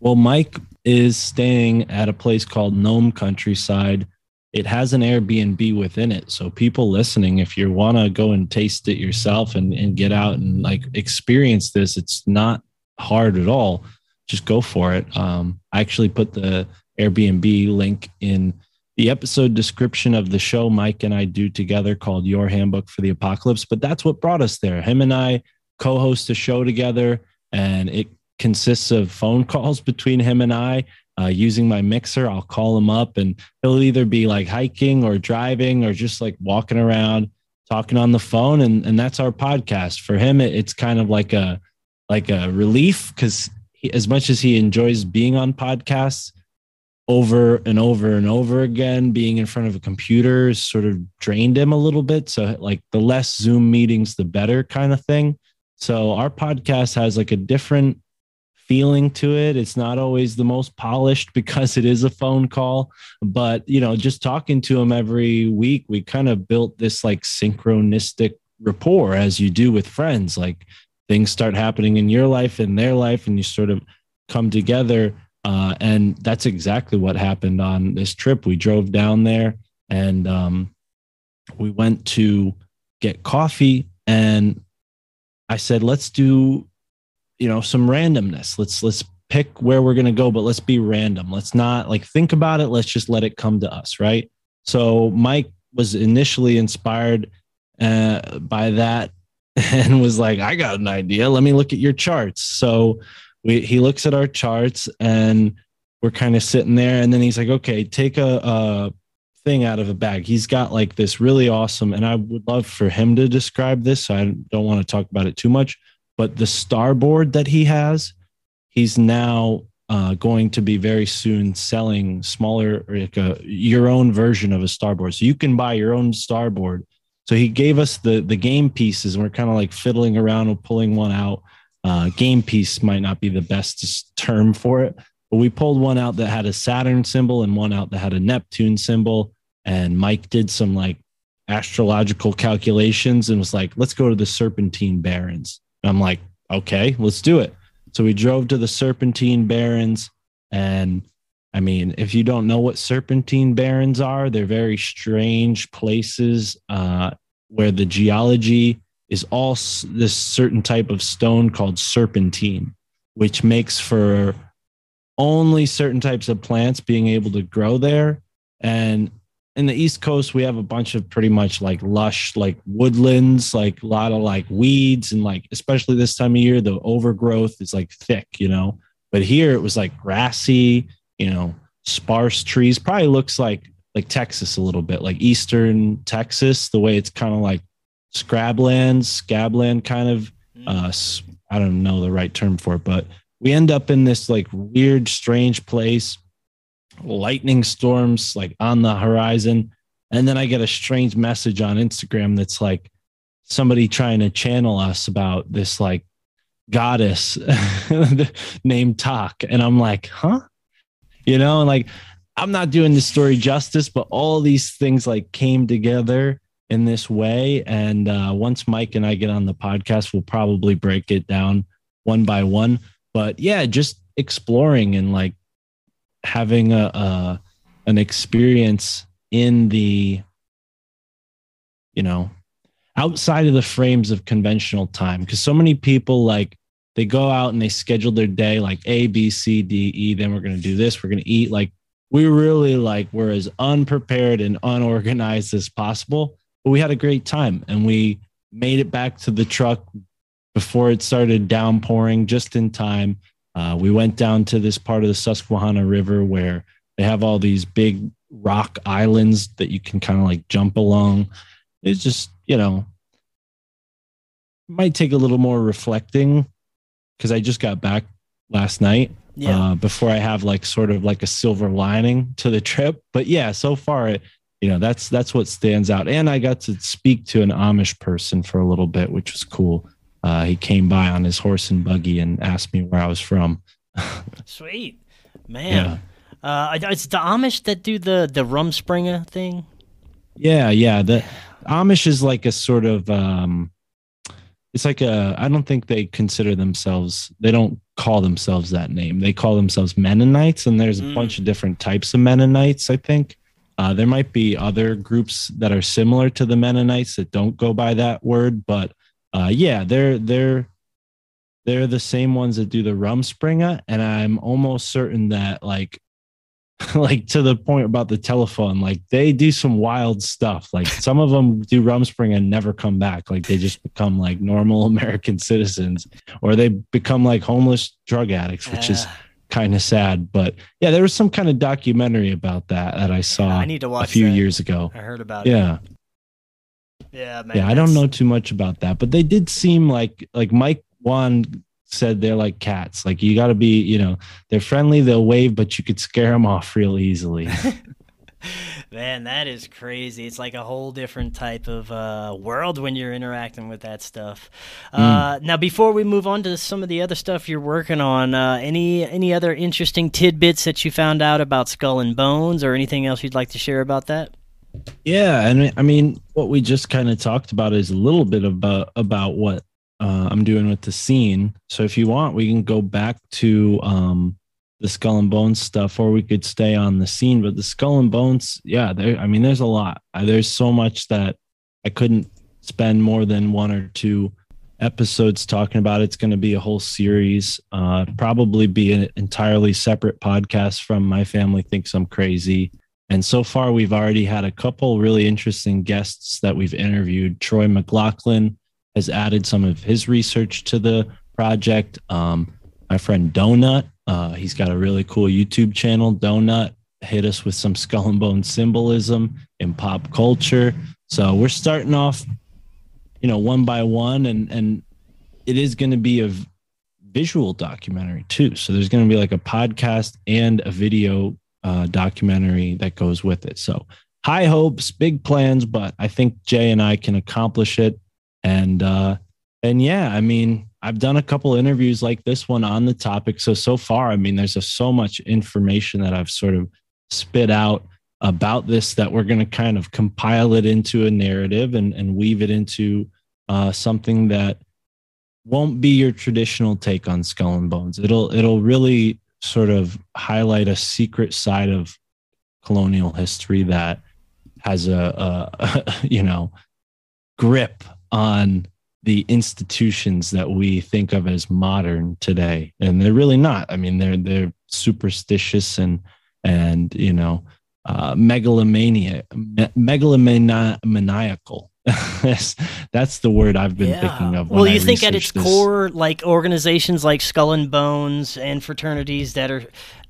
Well, Mike is staying at a place called Nome Countryside. It has an Airbnb within it. So people listening, if you want to go and taste it yourself and, and get out and like experience this, it's not hard at all. Just go for it. Um, I actually put the Airbnb link in the episode description of the show Mike and I do together called Your Handbook for the Apocalypse. But that's what brought us there. Him and I co host a show together, and it consists of phone calls between him and I. Uh, using my mixer, I'll call him up and he'll either be like hiking or driving or just like walking around talking on the phone. And, and that's our podcast. For him, it, it's kind of like a like a relief because as much as he enjoys being on podcasts over and over and over again, being in front of a computer sort of drained him a little bit. So, like, the less Zoom meetings, the better kind of thing. So, our podcast has like a different feeling to it. It's not always the most polished because it is a phone call, but you know, just talking to him every week, we kind of built this like synchronistic rapport as you do with friends. Like things start happening in your life in their life, and you sort of come together. Uh, and that's exactly what happened on this trip. We drove down there and um, we went to get coffee. And I said, let's do, you know, some randomness. Let's, let's pick where we're going to go, but let's be random. Let's not like think about it. Let's just let it come to us. Right. So Mike was initially inspired uh, by that and was like, I got an idea. Let me look at your charts. So we, he looks at our charts and we're kind of sitting there. And then he's like, okay, take a, a thing out of a bag. He's got like this really awesome, and I would love for him to describe this. So I don't want to talk about it too much, but the starboard that he has, he's now uh, going to be very soon selling smaller, like a, your own version of a starboard. So you can buy your own starboard so he gave us the the game pieces, and we're kind of like fiddling around and pulling one out. Uh, game piece might not be the best term for it, but we pulled one out that had a Saturn symbol and one out that had a Neptune symbol. And Mike did some like astrological calculations and was like, "Let's go to the Serpentine Barrens." And I'm like, "Okay, let's do it." So we drove to the Serpentine Barrens, and I mean, if you don't know what serpentine barrens are, they're very strange places uh, where the geology is all this certain type of stone called serpentine, which makes for only certain types of plants being able to grow there. And in the East Coast, we have a bunch of pretty much like lush, like woodlands, like a lot of like weeds, and like especially this time of year, the overgrowth is like thick, you know. But here it was like grassy you know, sparse trees. Probably looks like like Texas a little bit, like eastern Texas, the way it's kind of like scrabland, scabland kind of. Mm. Uh, I don't know the right term for it, but we end up in this like weird, strange place. Lightning storms like on the horizon, and then I get a strange message on Instagram that's like somebody trying to channel us about this like goddess named Tak, and I'm like, huh? you know, and like I'm not doing the story justice, but all these things like came together in this way. And uh, once Mike and I get on the podcast, we'll probably break it down one by one. But yeah, just exploring and like having a, a an experience in the, you know, outside of the frames of conventional time. Because so many people like they go out and they schedule their day like A, B, C, D, E. Then we're going to do this. We're going to eat. Like we really like we're as unprepared and unorganized as possible. But we had a great time and we made it back to the truck before it started downpouring just in time. Uh, we went down to this part of the Susquehanna River where they have all these big rock islands that you can kind of like jump along. It's just, you know, might take a little more reflecting because I just got back last night. Yeah. Uh, before I have like sort of like a silver lining to the trip, but yeah, so far it, you know, that's that's what stands out. And I got to speak to an Amish person for a little bit, which was cool. Uh, he came by on his horse and buggy and asked me where I was from. Sweet, man. Yeah. Uh, it's the Amish that do the the Rumspringa thing. Yeah, yeah. The Amish is like a sort of um, it's like a i don't think they consider themselves they don't call themselves that name they call themselves mennonites and there's a mm. bunch of different types of mennonites i think uh, there might be other groups that are similar to the mennonites that don't go by that word but uh, yeah they're they're they're the same ones that do the rumspringa and i'm almost certain that like like to the point about the telephone like they do some wild stuff. Like some of them do rumspring and never come back. Like they just become like normal american citizens or they become like homeless drug addicts which uh, is kind of sad but yeah there was some kind of documentary about that that i saw i need to watch a few that. years ago i heard about yeah it yeah man, yeah i don't know too much about that but they did seem like like mike juan said they're like cats. Like you got to be, you know, they're friendly, they'll wave, but you could scare them off real easily. Man, that is crazy. It's like a whole different type of uh, world when you're interacting with that stuff. Mm. Uh, now, before we move on to some of the other stuff you're working on, uh, any any other interesting tidbits that you found out about Skull and Bones, or anything else you'd like to share about that? Yeah, and I mean, what we just kind of talked about is a little bit about about what uh, I'm doing with the scene. So if you want, we can go back to um, the skull and bones stuff, or we could stay on the scene. But the skull and bones, yeah, there. I mean, there's a lot. Uh, there's so much that I couldn't spend more than one or two episodes talking about. It's going to be a whole series. Uh, probably be an entirely separate podcast from my family thinks I'm crazy. And so far, we've already had a couple really interesting guests that we've interviewed. Troy McLaughlin has added some of his research to the project. Um, my friend Donut uh, he's got a really cool YouTube channel, Donut. Hit us with some skull and bone symbolism in pop culture. So we're starting off, you know, one by one, and and it is going to be a visual documentary too. So there's going to be like a podcast and a video uh, documentary that goes with it. So high hopes, big plans, but I think Jay and I can accomplish it. And uh, and yeah, I mean, I've done a couple interviews like this one on the topic. So, so far, I mean, there's a, so much information that I've sort of spit out about this that we're going to kind of compile it into a narrative and, and weave it into uh, something that won't be your traditional take on skull and bones. It'll, it'll really sort of highlight a secret side of colonial history that has a, a you know, grip on the institutions that we think of as modern today and they're really not i mean they're they're superstitious and and you know uh, megalomania me- megalomaniacal that's, the word i've been yeah. thinking of well you I think at its this. core like organizations like skull and bones and fraternities that are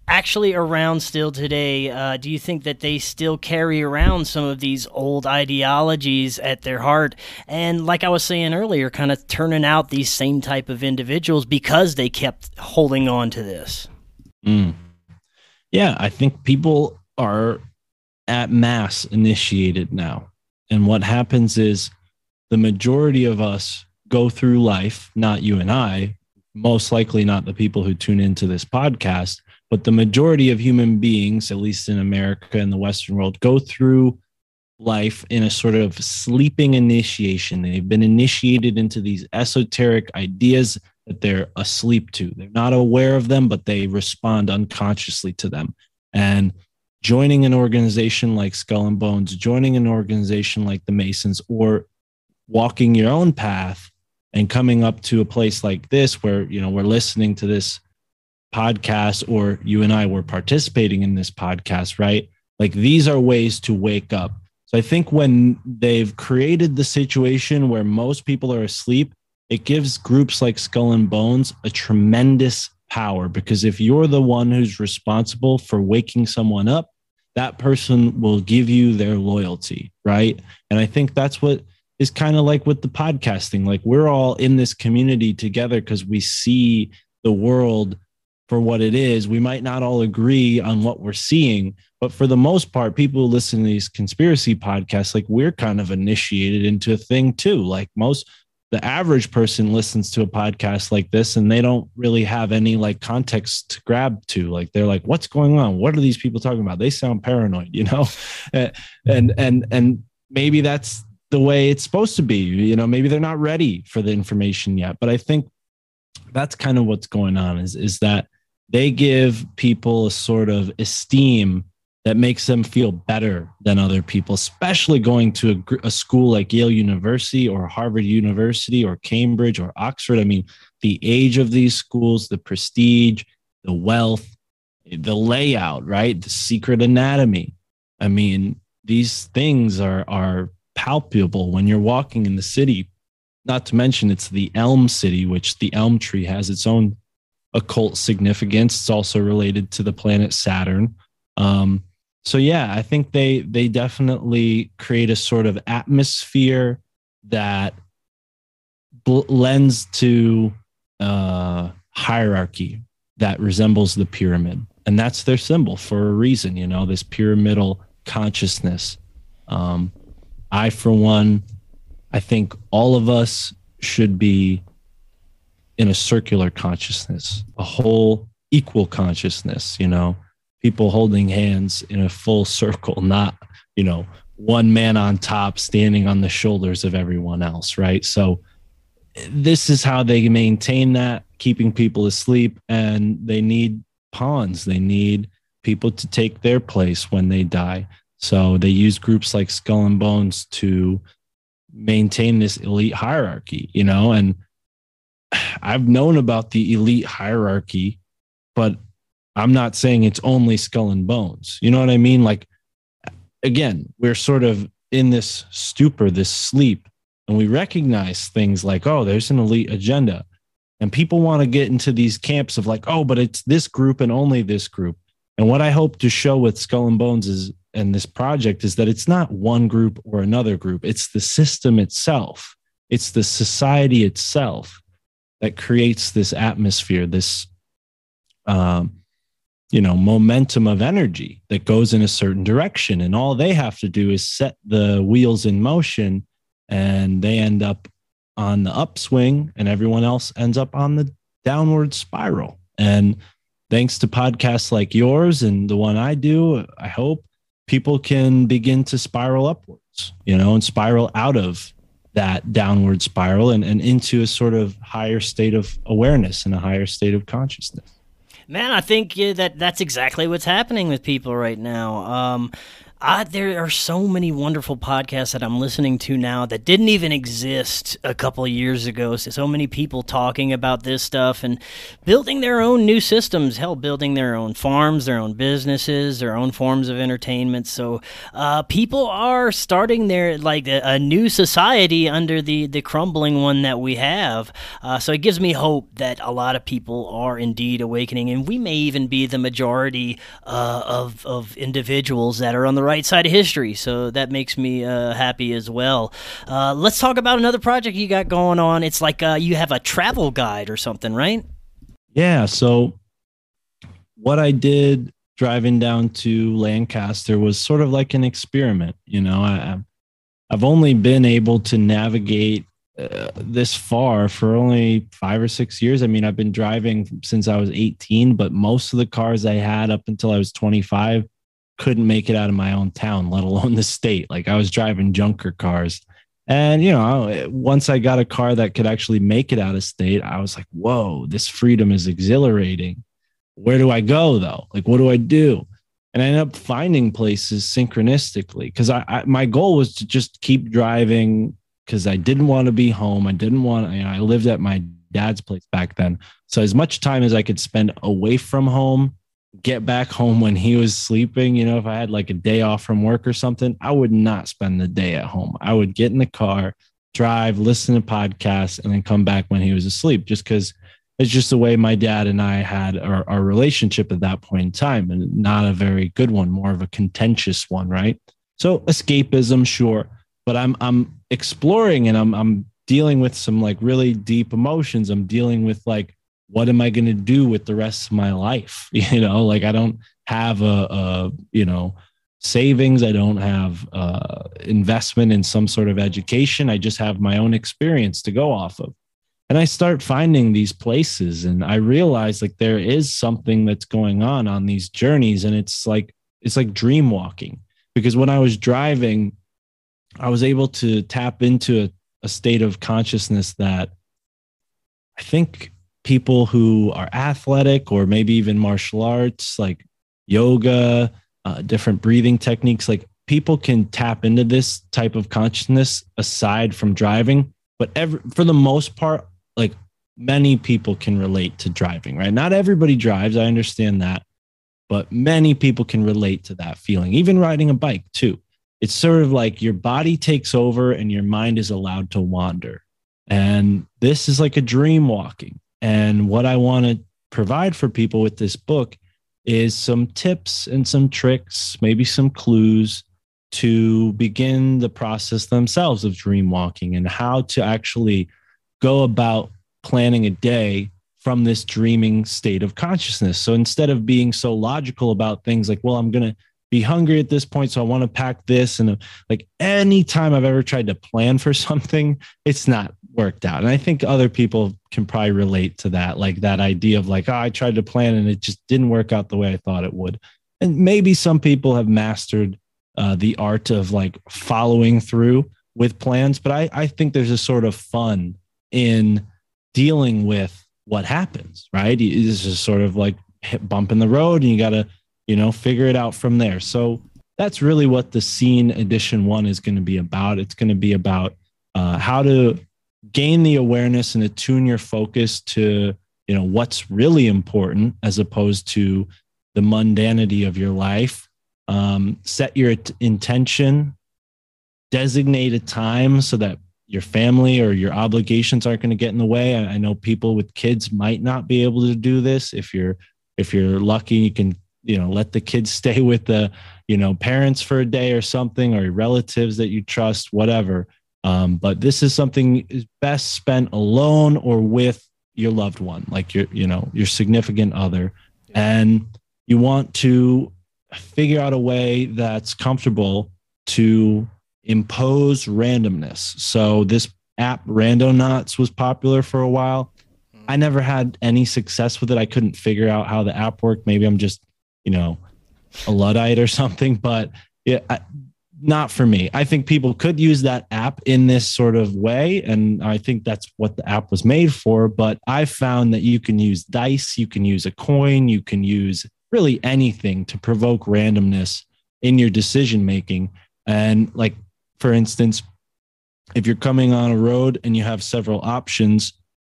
actually around still today. Uh, do you think that they still carry around some of these old ideologies at their heart? And like I was saying earlier, kind of turning out these same type of individuals because they kept holding on to this. Mm. Yeah, I think people are at mass initiated now. And what happens is the majority of us go through life, not you and I, most likely not the people who tune into this podcast, but the majority of human beings, at least in America and the Western world, go through life in a sort of sleeping initiation. They've been initiated into these esoteric ideas that they're asleep to. They're not aware of them, but they respond unconsciously to them. And joining an organization like Skull and Bones, joining an organization like the Masons, or walking your own path and coming up to a place like this where you know we're listening to this podcast or you and I were participating in this podcast, right? Like these are ways to wake up. So I think when they've created the situation where most people are asleep, it gives groups like Skull and Bones a tremendous power because if you're the one who's responsible for waking someone up, that person will give you their loyalty, right? And I think that's what is kind of like with the podcasting. Like we're all in this community together because we see the world for what it is. We might not all agree on what we're seeing, but for the most part, people who listen to these conspiracy podcasts, like we're kind of initiated into a thing too. Like most, the average person listens to a podcast like this and they don't really have any like context to grab to. Like they're like, what's going on? What are these people talking about? They sound paranoid, you know? Eh, and, and, and maybe that's the way it's supposed to be. You know, maybe they're not ready for the information yet, but I think that's kind of what's going on is, is that they give people a sort of esteem that makes them feel better than other people, especially going to a, a, school like Yale University or Harvard University or Cambridge or Oxford. I mean, the age of these schools, the prestige, the wealth, the layout, right? The secret anatomy. I mean, these things are are palpable when you're walking in the city. Not to mention, it's the Elm City, which the elm tree has its own occult significance. It's also related to the planet Saturn. Um, so yeah, I think they they definitely create a sort of atmosphere that bl- lends to uh, hierarchy that resembles the pyramid. And that's their symbol for a reason, you know, this pyramidal consciousness. Um, I, for one, I think all of us should be in a circular consciousness, a whole equal consciousness, you know, people holding hands in a full circle, not, you know, one man on top standing on the shoulders of everyone else, right? So this is how they maintain that, keeping people asleep, and they need pawns. They need people to take their place when they die. So they use groups like Skull and Bones to maintain this elite hierarchy, you know, and I've known about the elite hierarchy, but I'm not saying it's only skull and bones. You know what I mean? Like again, we're sort of in this stupor, this sleep, and we recognize things like, oh, there's an elite agenda. And people want to get into these camps of like, oh, but it's this group and only this group. And what I hope to show with Skull and Bones is and this project is that it's not one group or another group. It's the system itself. It's the society itself that creates this atmosphere, this um, you know momentum of energy that goes in a certain direction. And all they have to do is set the wheels in motion and they end up on the upswing and everyone else ends up on the downward spiral. And thanks to podcasts like yours and the one I do I hope people can begin to spiral upwards you know and spiral out of that downward spiral and, and into a sort of higher state of awareness and a higher state of consciousness Man, I think that that's exactly what's happening with people right now. Um, I, there are so many wonderful podcasts that I'm listening to now that didn't even exist a couple years ago. So, so many people talking about this stuff and building their own new systems, hell, building their own farms, their own businesses, their own forms of entertainment. So, uh, people are starting their like a, a, new society under the the crumbling one that we have. Uh, so, it gives me hope that a lot of people are indeed awakening, and we may even be the majority uh, of of individuals that are on the right side of history. So that makes me uh, happy as well. Uh, let's talk about another project you got going on. It's like uh, you have a travel guide or something, right? Yeah. So what I did driving down to Lancaster was sort of like an experiment. You know, I, I've only been able to navigate uh, this far for only five or six years. I mean, I've been driving since I was 18, but most of the cars I had up until I was 25 couldn't make it out of my own town, let alone the state. Like I was driving junker cars. And, you know, once I got a car that could actually make it out of state, I was like, whoa, this freedom is exhilarating. Where do I go though? Like, what do I do? And I ended up finding places synchronistically because I, I, my goal was to just keep driving because I didn't want to be home. I didn't want, you know, I lived at my dad's place back then. So as much time as I could spend away from home get back home when he was sleeping. You know, if I had like a day off from work or something, I would not spend the day at home. I would get in the car, drive, listen to podcasts, and then come back when he was asleep just because it's just the way my dad and I had our, our relationship at that point in time and not a very good one, more of a contentious one, right? So escapism, sure. But I'm I'm exploring and I'm I'm dealing with some like really deep emotions. I'm dealing with like what am I going to do with the rest of my life? You know, like I don't have a, a you know, savings. I don't have uh, investment in some sort of education. I just have my own experience to go off of. And I start finding these places and I realize like there is something that's going on on these journeys. And it's like, it's like dream walking because when I was driving, I was able to tap into a, a state of consciousness that I think people who are athletic or maybe even martial arts like yoga uh, different breathing techniques like people can tap into this type of consciousness aside from driving. But every, for the most part like many people can relate to driving right? Not everybody drives i understand that. But many people can relate to that feeling even riding a bike too. It's sort of like your body takes over and your mind is allowed to wander. And this is like a dream walking and what I want to provide for people with this book is some tips and some tricks, maybe some clues to begin the process themselves of dream walking and how to actually go about planning a day from this dreaming state of consciousness. So instead of being so logical about things like, well, I'm going to be hungry at this point, so I want to pack this. And like anytime I've ever tried to plan for something, it's not worked out. And I think other people can probably relate to that, like that idea of like, oh, I tried to plan and it just didn't work out the way I thought it would. And maybe some people have mastered uh, the art of like following through with plans, but I, I think there's a sort of fun in dealing with what happens, right? It's just sort of like bump in the road and you got to, you know, figure it out from there. So that's really what the scene edition one is going to be about. It's going to be about uh, how to gain the awareness and attune your focus to, you know, what's really important as opposed to the mundanity of your life. Um, set your t- intention, designate a time so that your family or your obligations aren't going to get in the way. I, I know people with kids might not be able to do this. If you're if you're lucky, you can you know let the kids stay with the you know parents for a day or something or relatives that you trust, whatever. Um, but this is something is best spent alone or with your loved one, like your you know your significant other, and you want to figure out a way that's comfortable to impose randomness. So this app Randonauts was popular for a while. I never had any success with it. I couldn't figure out how the app worked. Maybe I'm just, you know, a luddite or something, but yeah, I, not for me. I think people could use that app in this sort of way. And I think that's what the app was made for. But I found that you can use dice, you can use a coin, you can use really anything to provoke randomness in your decision making. And like for instance, if you're coming on a road and you have several options,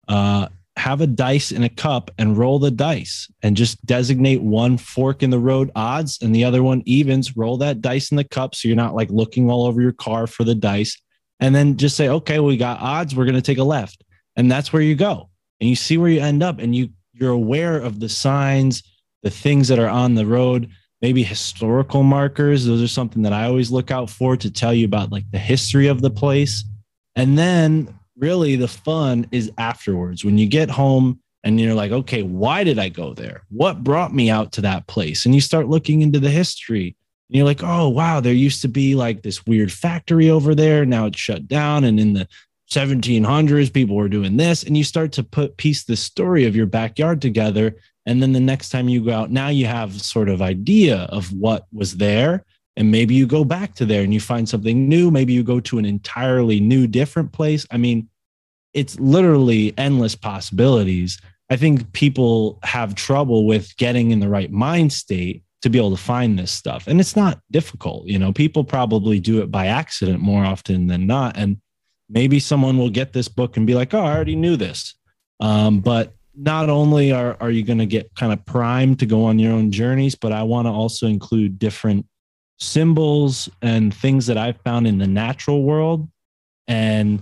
uh, have a dice in a cup and roll the dice and just designate one fork in the road odds and the other one evens. Roll that dice in the cup so you're not like looking all over your car for the dice. And then just say, okay, we got odds. We're going to take a left. And that's where you go. And you see where you end up. And you, you're aware of the signs, the things that are on the road maybe historical markers. Those are something that I always look out for to tell you about like the history of the place. And then really the fun is afterwards when you get home and you're like, okay, why did I go there? What brought me out to that place? And you start looking into the history. And you're like, oh, wow, there used to be like this weird factory over there. Now it's shut down. And in the 1700s, people were doing this. And you start to put piece the story of your backyard together and then the next time you go out now you have sort of idea of what was there and maybe you go back to there and you find something new. Maybe you go to an entirely new different place. I mean it's literally endless possibilities. I think people have trouble with getting in the right mind state to be able to find this stuff. And it's not difficult you know people probably do it by accident more often than not. And maybe someone will get this book and be like oh i already knew this. Um, but not only are, are you going to get kind of primed to go on your own journeys, but I want to also include different symbols and things that I've found in the natural world. And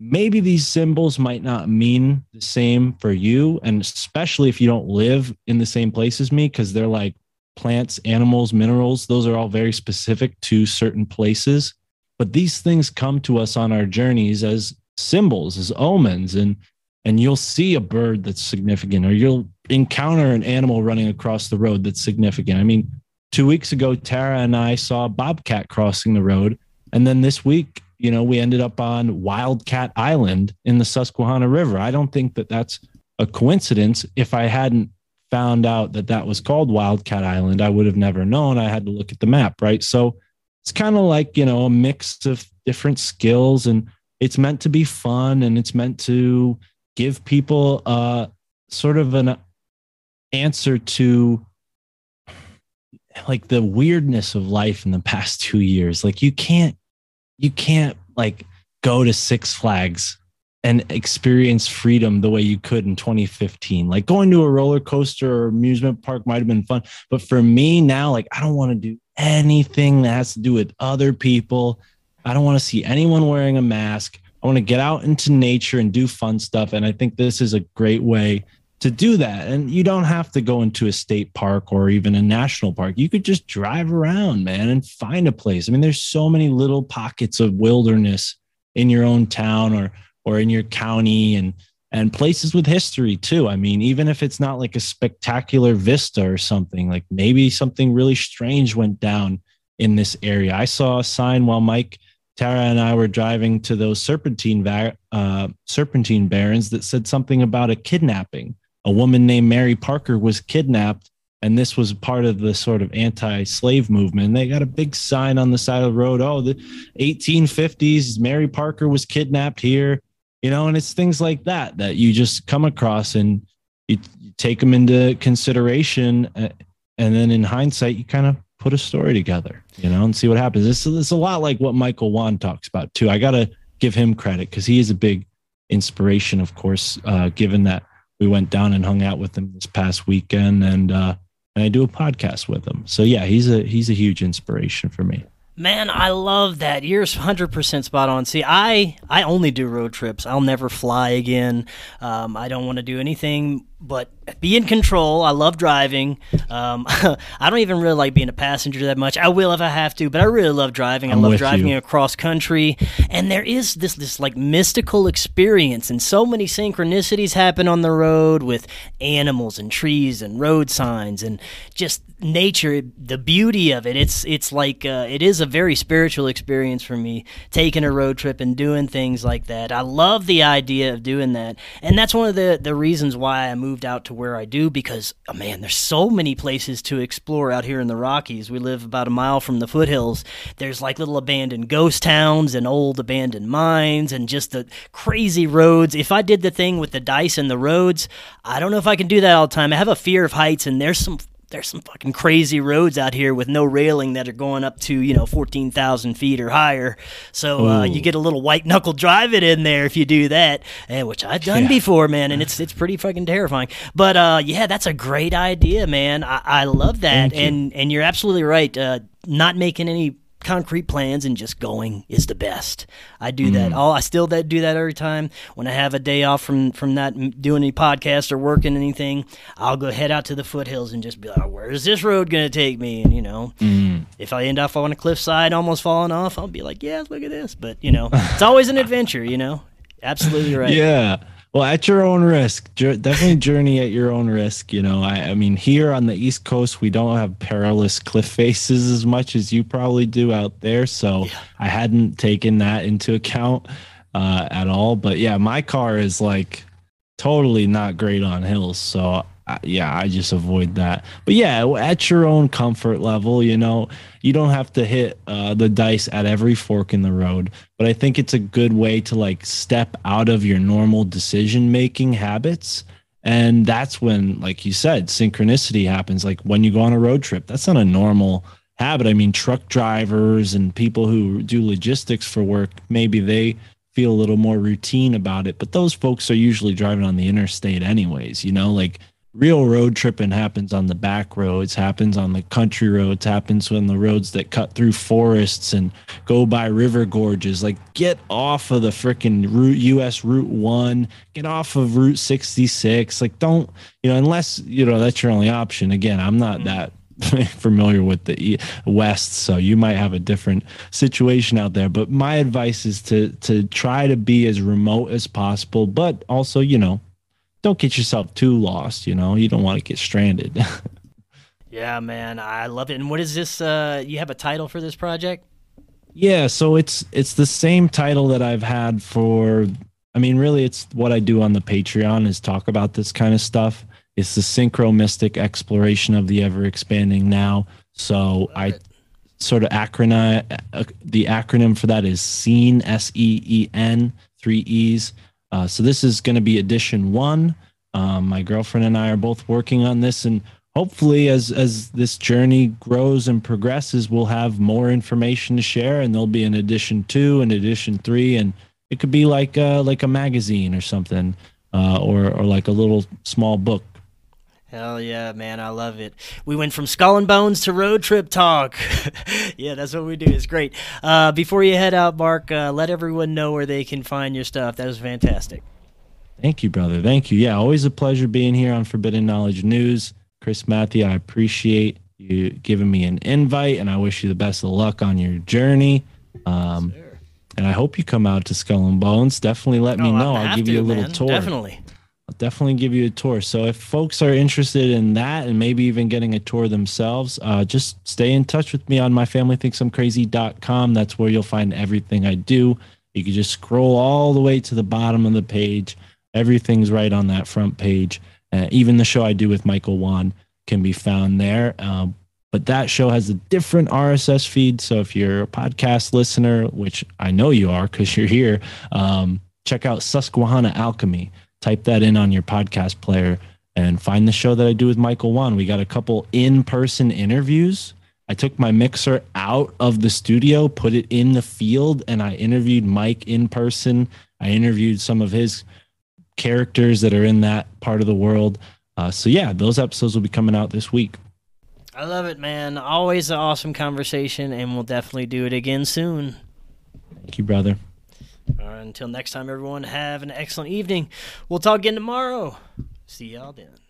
maybe these symbols might not mean the same for you. And especially if you don't live in the same place as me, because they're like plants, animals, minerals, those are all very specific to certain places. But these things come to us on our journeys as symbols, as omens. And and you'll see a bird that's significant or you'll encounter an animal running across the road that's significant. I mean, two weeks ago, Tara and I saw bobcat crossing the road. And then this week, you know, we ended up on Wildcat Island in the Susquehanna River. I don't think that that's a coincidence. If I hadn't found out that that was called Wildcat Island, I would have never known. I had to look at the map, right? So it's kind of like, you know, a mix of different skills and it's meant to be fun and it's meant to give people uh, sort of an answer to like the weirdness of life in the past two years. Like you can't, you can't like go to Six Flags and experience freedom the way you could in 2015. Like going to a roller coaster or amusement park might have been fun. But for me now, like I don't want to do anything that has to do with other people. I don't want to see anyone wearing a mask. I want to get out into nature and do fun stuff. And I think this is a great way to do that. And you don't have to go into a state park or even a national park. You could just drive around, man, and find a place. I mean, there's so many little pockets of wilderness in your own town or or in your county and and places with history too. I mean, even if it's not like a spectacular vista or something, like maybe something really strange went down in this area. I saw a sign while Mike, Tara, and I were driving to those serpentine uh, serpentine barrens that said something about a kidnapping. A woman named Mary Parker was kidnapped, and this was part of the sort of anti-slave movement. They got a big sign on the side of the road. Oh, the 1850s, Mary Parker was kidnapped here. You know, and it's things like that that you just come across and you, you take them into consideration, uh, and then in hindsight, you kind of put a story together, you know, and see what happens. This, is a lot like what Michael Wan talks about too. I got to give him credit because he is a big inspiration, of course, uh, given that we went down and hung out with him this past weekend and, uh, and I do a podcast with him. So yeah, he's a, he's a huge inspiration for me. Man, I love that. You're 100% spot on. See, I I only do road trips. I'll never fly again. Um, I don't want to do anything but be in control. I love driving. Um, I don't even really like being a passenger that much. I will if I have to, but I really love driving. I I'm love driving you. across country, and there is this this like mystical experience, and so many synchronicities happen on the road with animals and trees and road signs and just nature. The beauty of it. It's it's like uh, it is a very spiritual experience for me taking a road trip and doing things like that. I love the idea of doing that, and that's one of the the reasons why I moved out to where I do because, oh man, there's so many places to explore out here in the Rockies. We live about a mile from the foothills. There's like little abandoned ghost towns and old abandoned mines and just the crazy roads. If I did the thing with the dice and the roads, I don't know if I can do that all the time. I have a fear of heights, and there's some there's some fucking crazy roads out here with no railing that are going up to you know 14,000 feet or higher. So uh, you get a little white knuckle driving in there if you do that, eh, which I've done yeah. before, man, and it's it's pretty fucking terrifying. But uh, yeah, that's a great idea, man. I, I love that, and and you're absolutely right. Uh, not making any concrete plans and just going is the best. I do mm. that. All I still that do that every time when I have a day off from from not doing any podcast or working anything. I'll go head out to the foothills and just be like, "Where's this road gonna take me?" And you know, mm. if I end up on a cliffside, almost falling off, I'll be like, "Yeah, look at this." But you know, it's always an adventure. You know, absolutely right. Yeah. Well, at your own risk, definitely journey at your own risk. You know, I, I, mean, here on the East Coast, we don't have perilous cliff faces as much as you probably do out there. So yeah. I hadn't taken that into account uh, at all. But yeah, my car is like totally not great on hills. So yeah, I just avoid that. But yeah, at your own comfort level, you know, you don't have to hit uh, the dice at every fork in the road. But I think it's a good way to like step out of your normal decision making habits. And that's when, like you said, synchronicity happens. Like when you go on a road trip, that's not a normal habit. I mean, truck drivers and people who do logistics for work, maybe they feel a little more routine about it. But those folks are usually driving on the interstate, anyways, you know, like real road tripping happens on the back roads happens on the country roads happens on the roads that cut through forests and go by river gorges. Like get off of the freaking route us route 1 get off of route 66 like don't you know unless you know that's your only option. Again i'm not mm-hmm. that familiar with the west so you might have a different situation out there. But my advice is to to try to be as remote as possible but also you know don't get yourself too lost. You know, you don't want to get stranded. yeah, man, I love it. And what is this? Uh, you have a title for this project? Yeah, so it's it's the same title that I've had for. I mean, really, it's what I do on the Patreon is talk about this kind of stuff. It's the synchromystic exploration of the ever expanding now. So I it. sort of acronym. Uh, the acronym for that is SEEN S E E N three E's uh, so this is going to be edition one. Um, my girlfriend and I are both working on this, and hopefully, as as this journey grows and progresses, we'll have more information to share, and there'll be an edition two and edition three, and it could be like uh, like a magazine or something, uh, or or like a little small book Hell yeah, man. I love it. We went from Skull and Bones to road trip talk. yeah, that's what we do. It's great. Uh, before you head out, Mark, uh, let everyone know where they can find your stuff. That was fantastic. Thank you, brother. Thank you. Yeah, always a pleasure being here on Forbidden Knowledge News. Chris Math, I appreciate you giving me an invite, and I wish you the best of luck on your journey. Um, and I hope you come out to Skull and Bones. Definitely let me know. I'll give to, you a little man. tour. Definitely. I'll definitely give you a tour. So if folks are interested in that and maybe even getting a tour themselves, uh, just stay in touch with me on myfamilythinksimcrazy.com. That's where you'll find everything I do. You can just scroll all the way to the bottom of the page. Everything's right on that front page. Uh, even the show I do with Michael Wan can be found there. Um, but that show has a different RSS feed. So if you're a podcast listener, which I know you are because you're here, um, check out Susquehanna Alchemy. Type that in on your podcast player and find the show that I do with Michael Wan. We got a couple in person interviews. I took my mixer out of the studio, put it in the field, and I interviewed Mike in person. I interviewed some of his characters that are in that part of the world. Uh, so, yeah, those episodes will be coming out this week. I love it, man. Always an awesome conversation, and we'll definitely do it again soon. Thank you, brother. Right, until next time, everyone, have an excellent evening. We'll talk again tomorrow. See y'all then.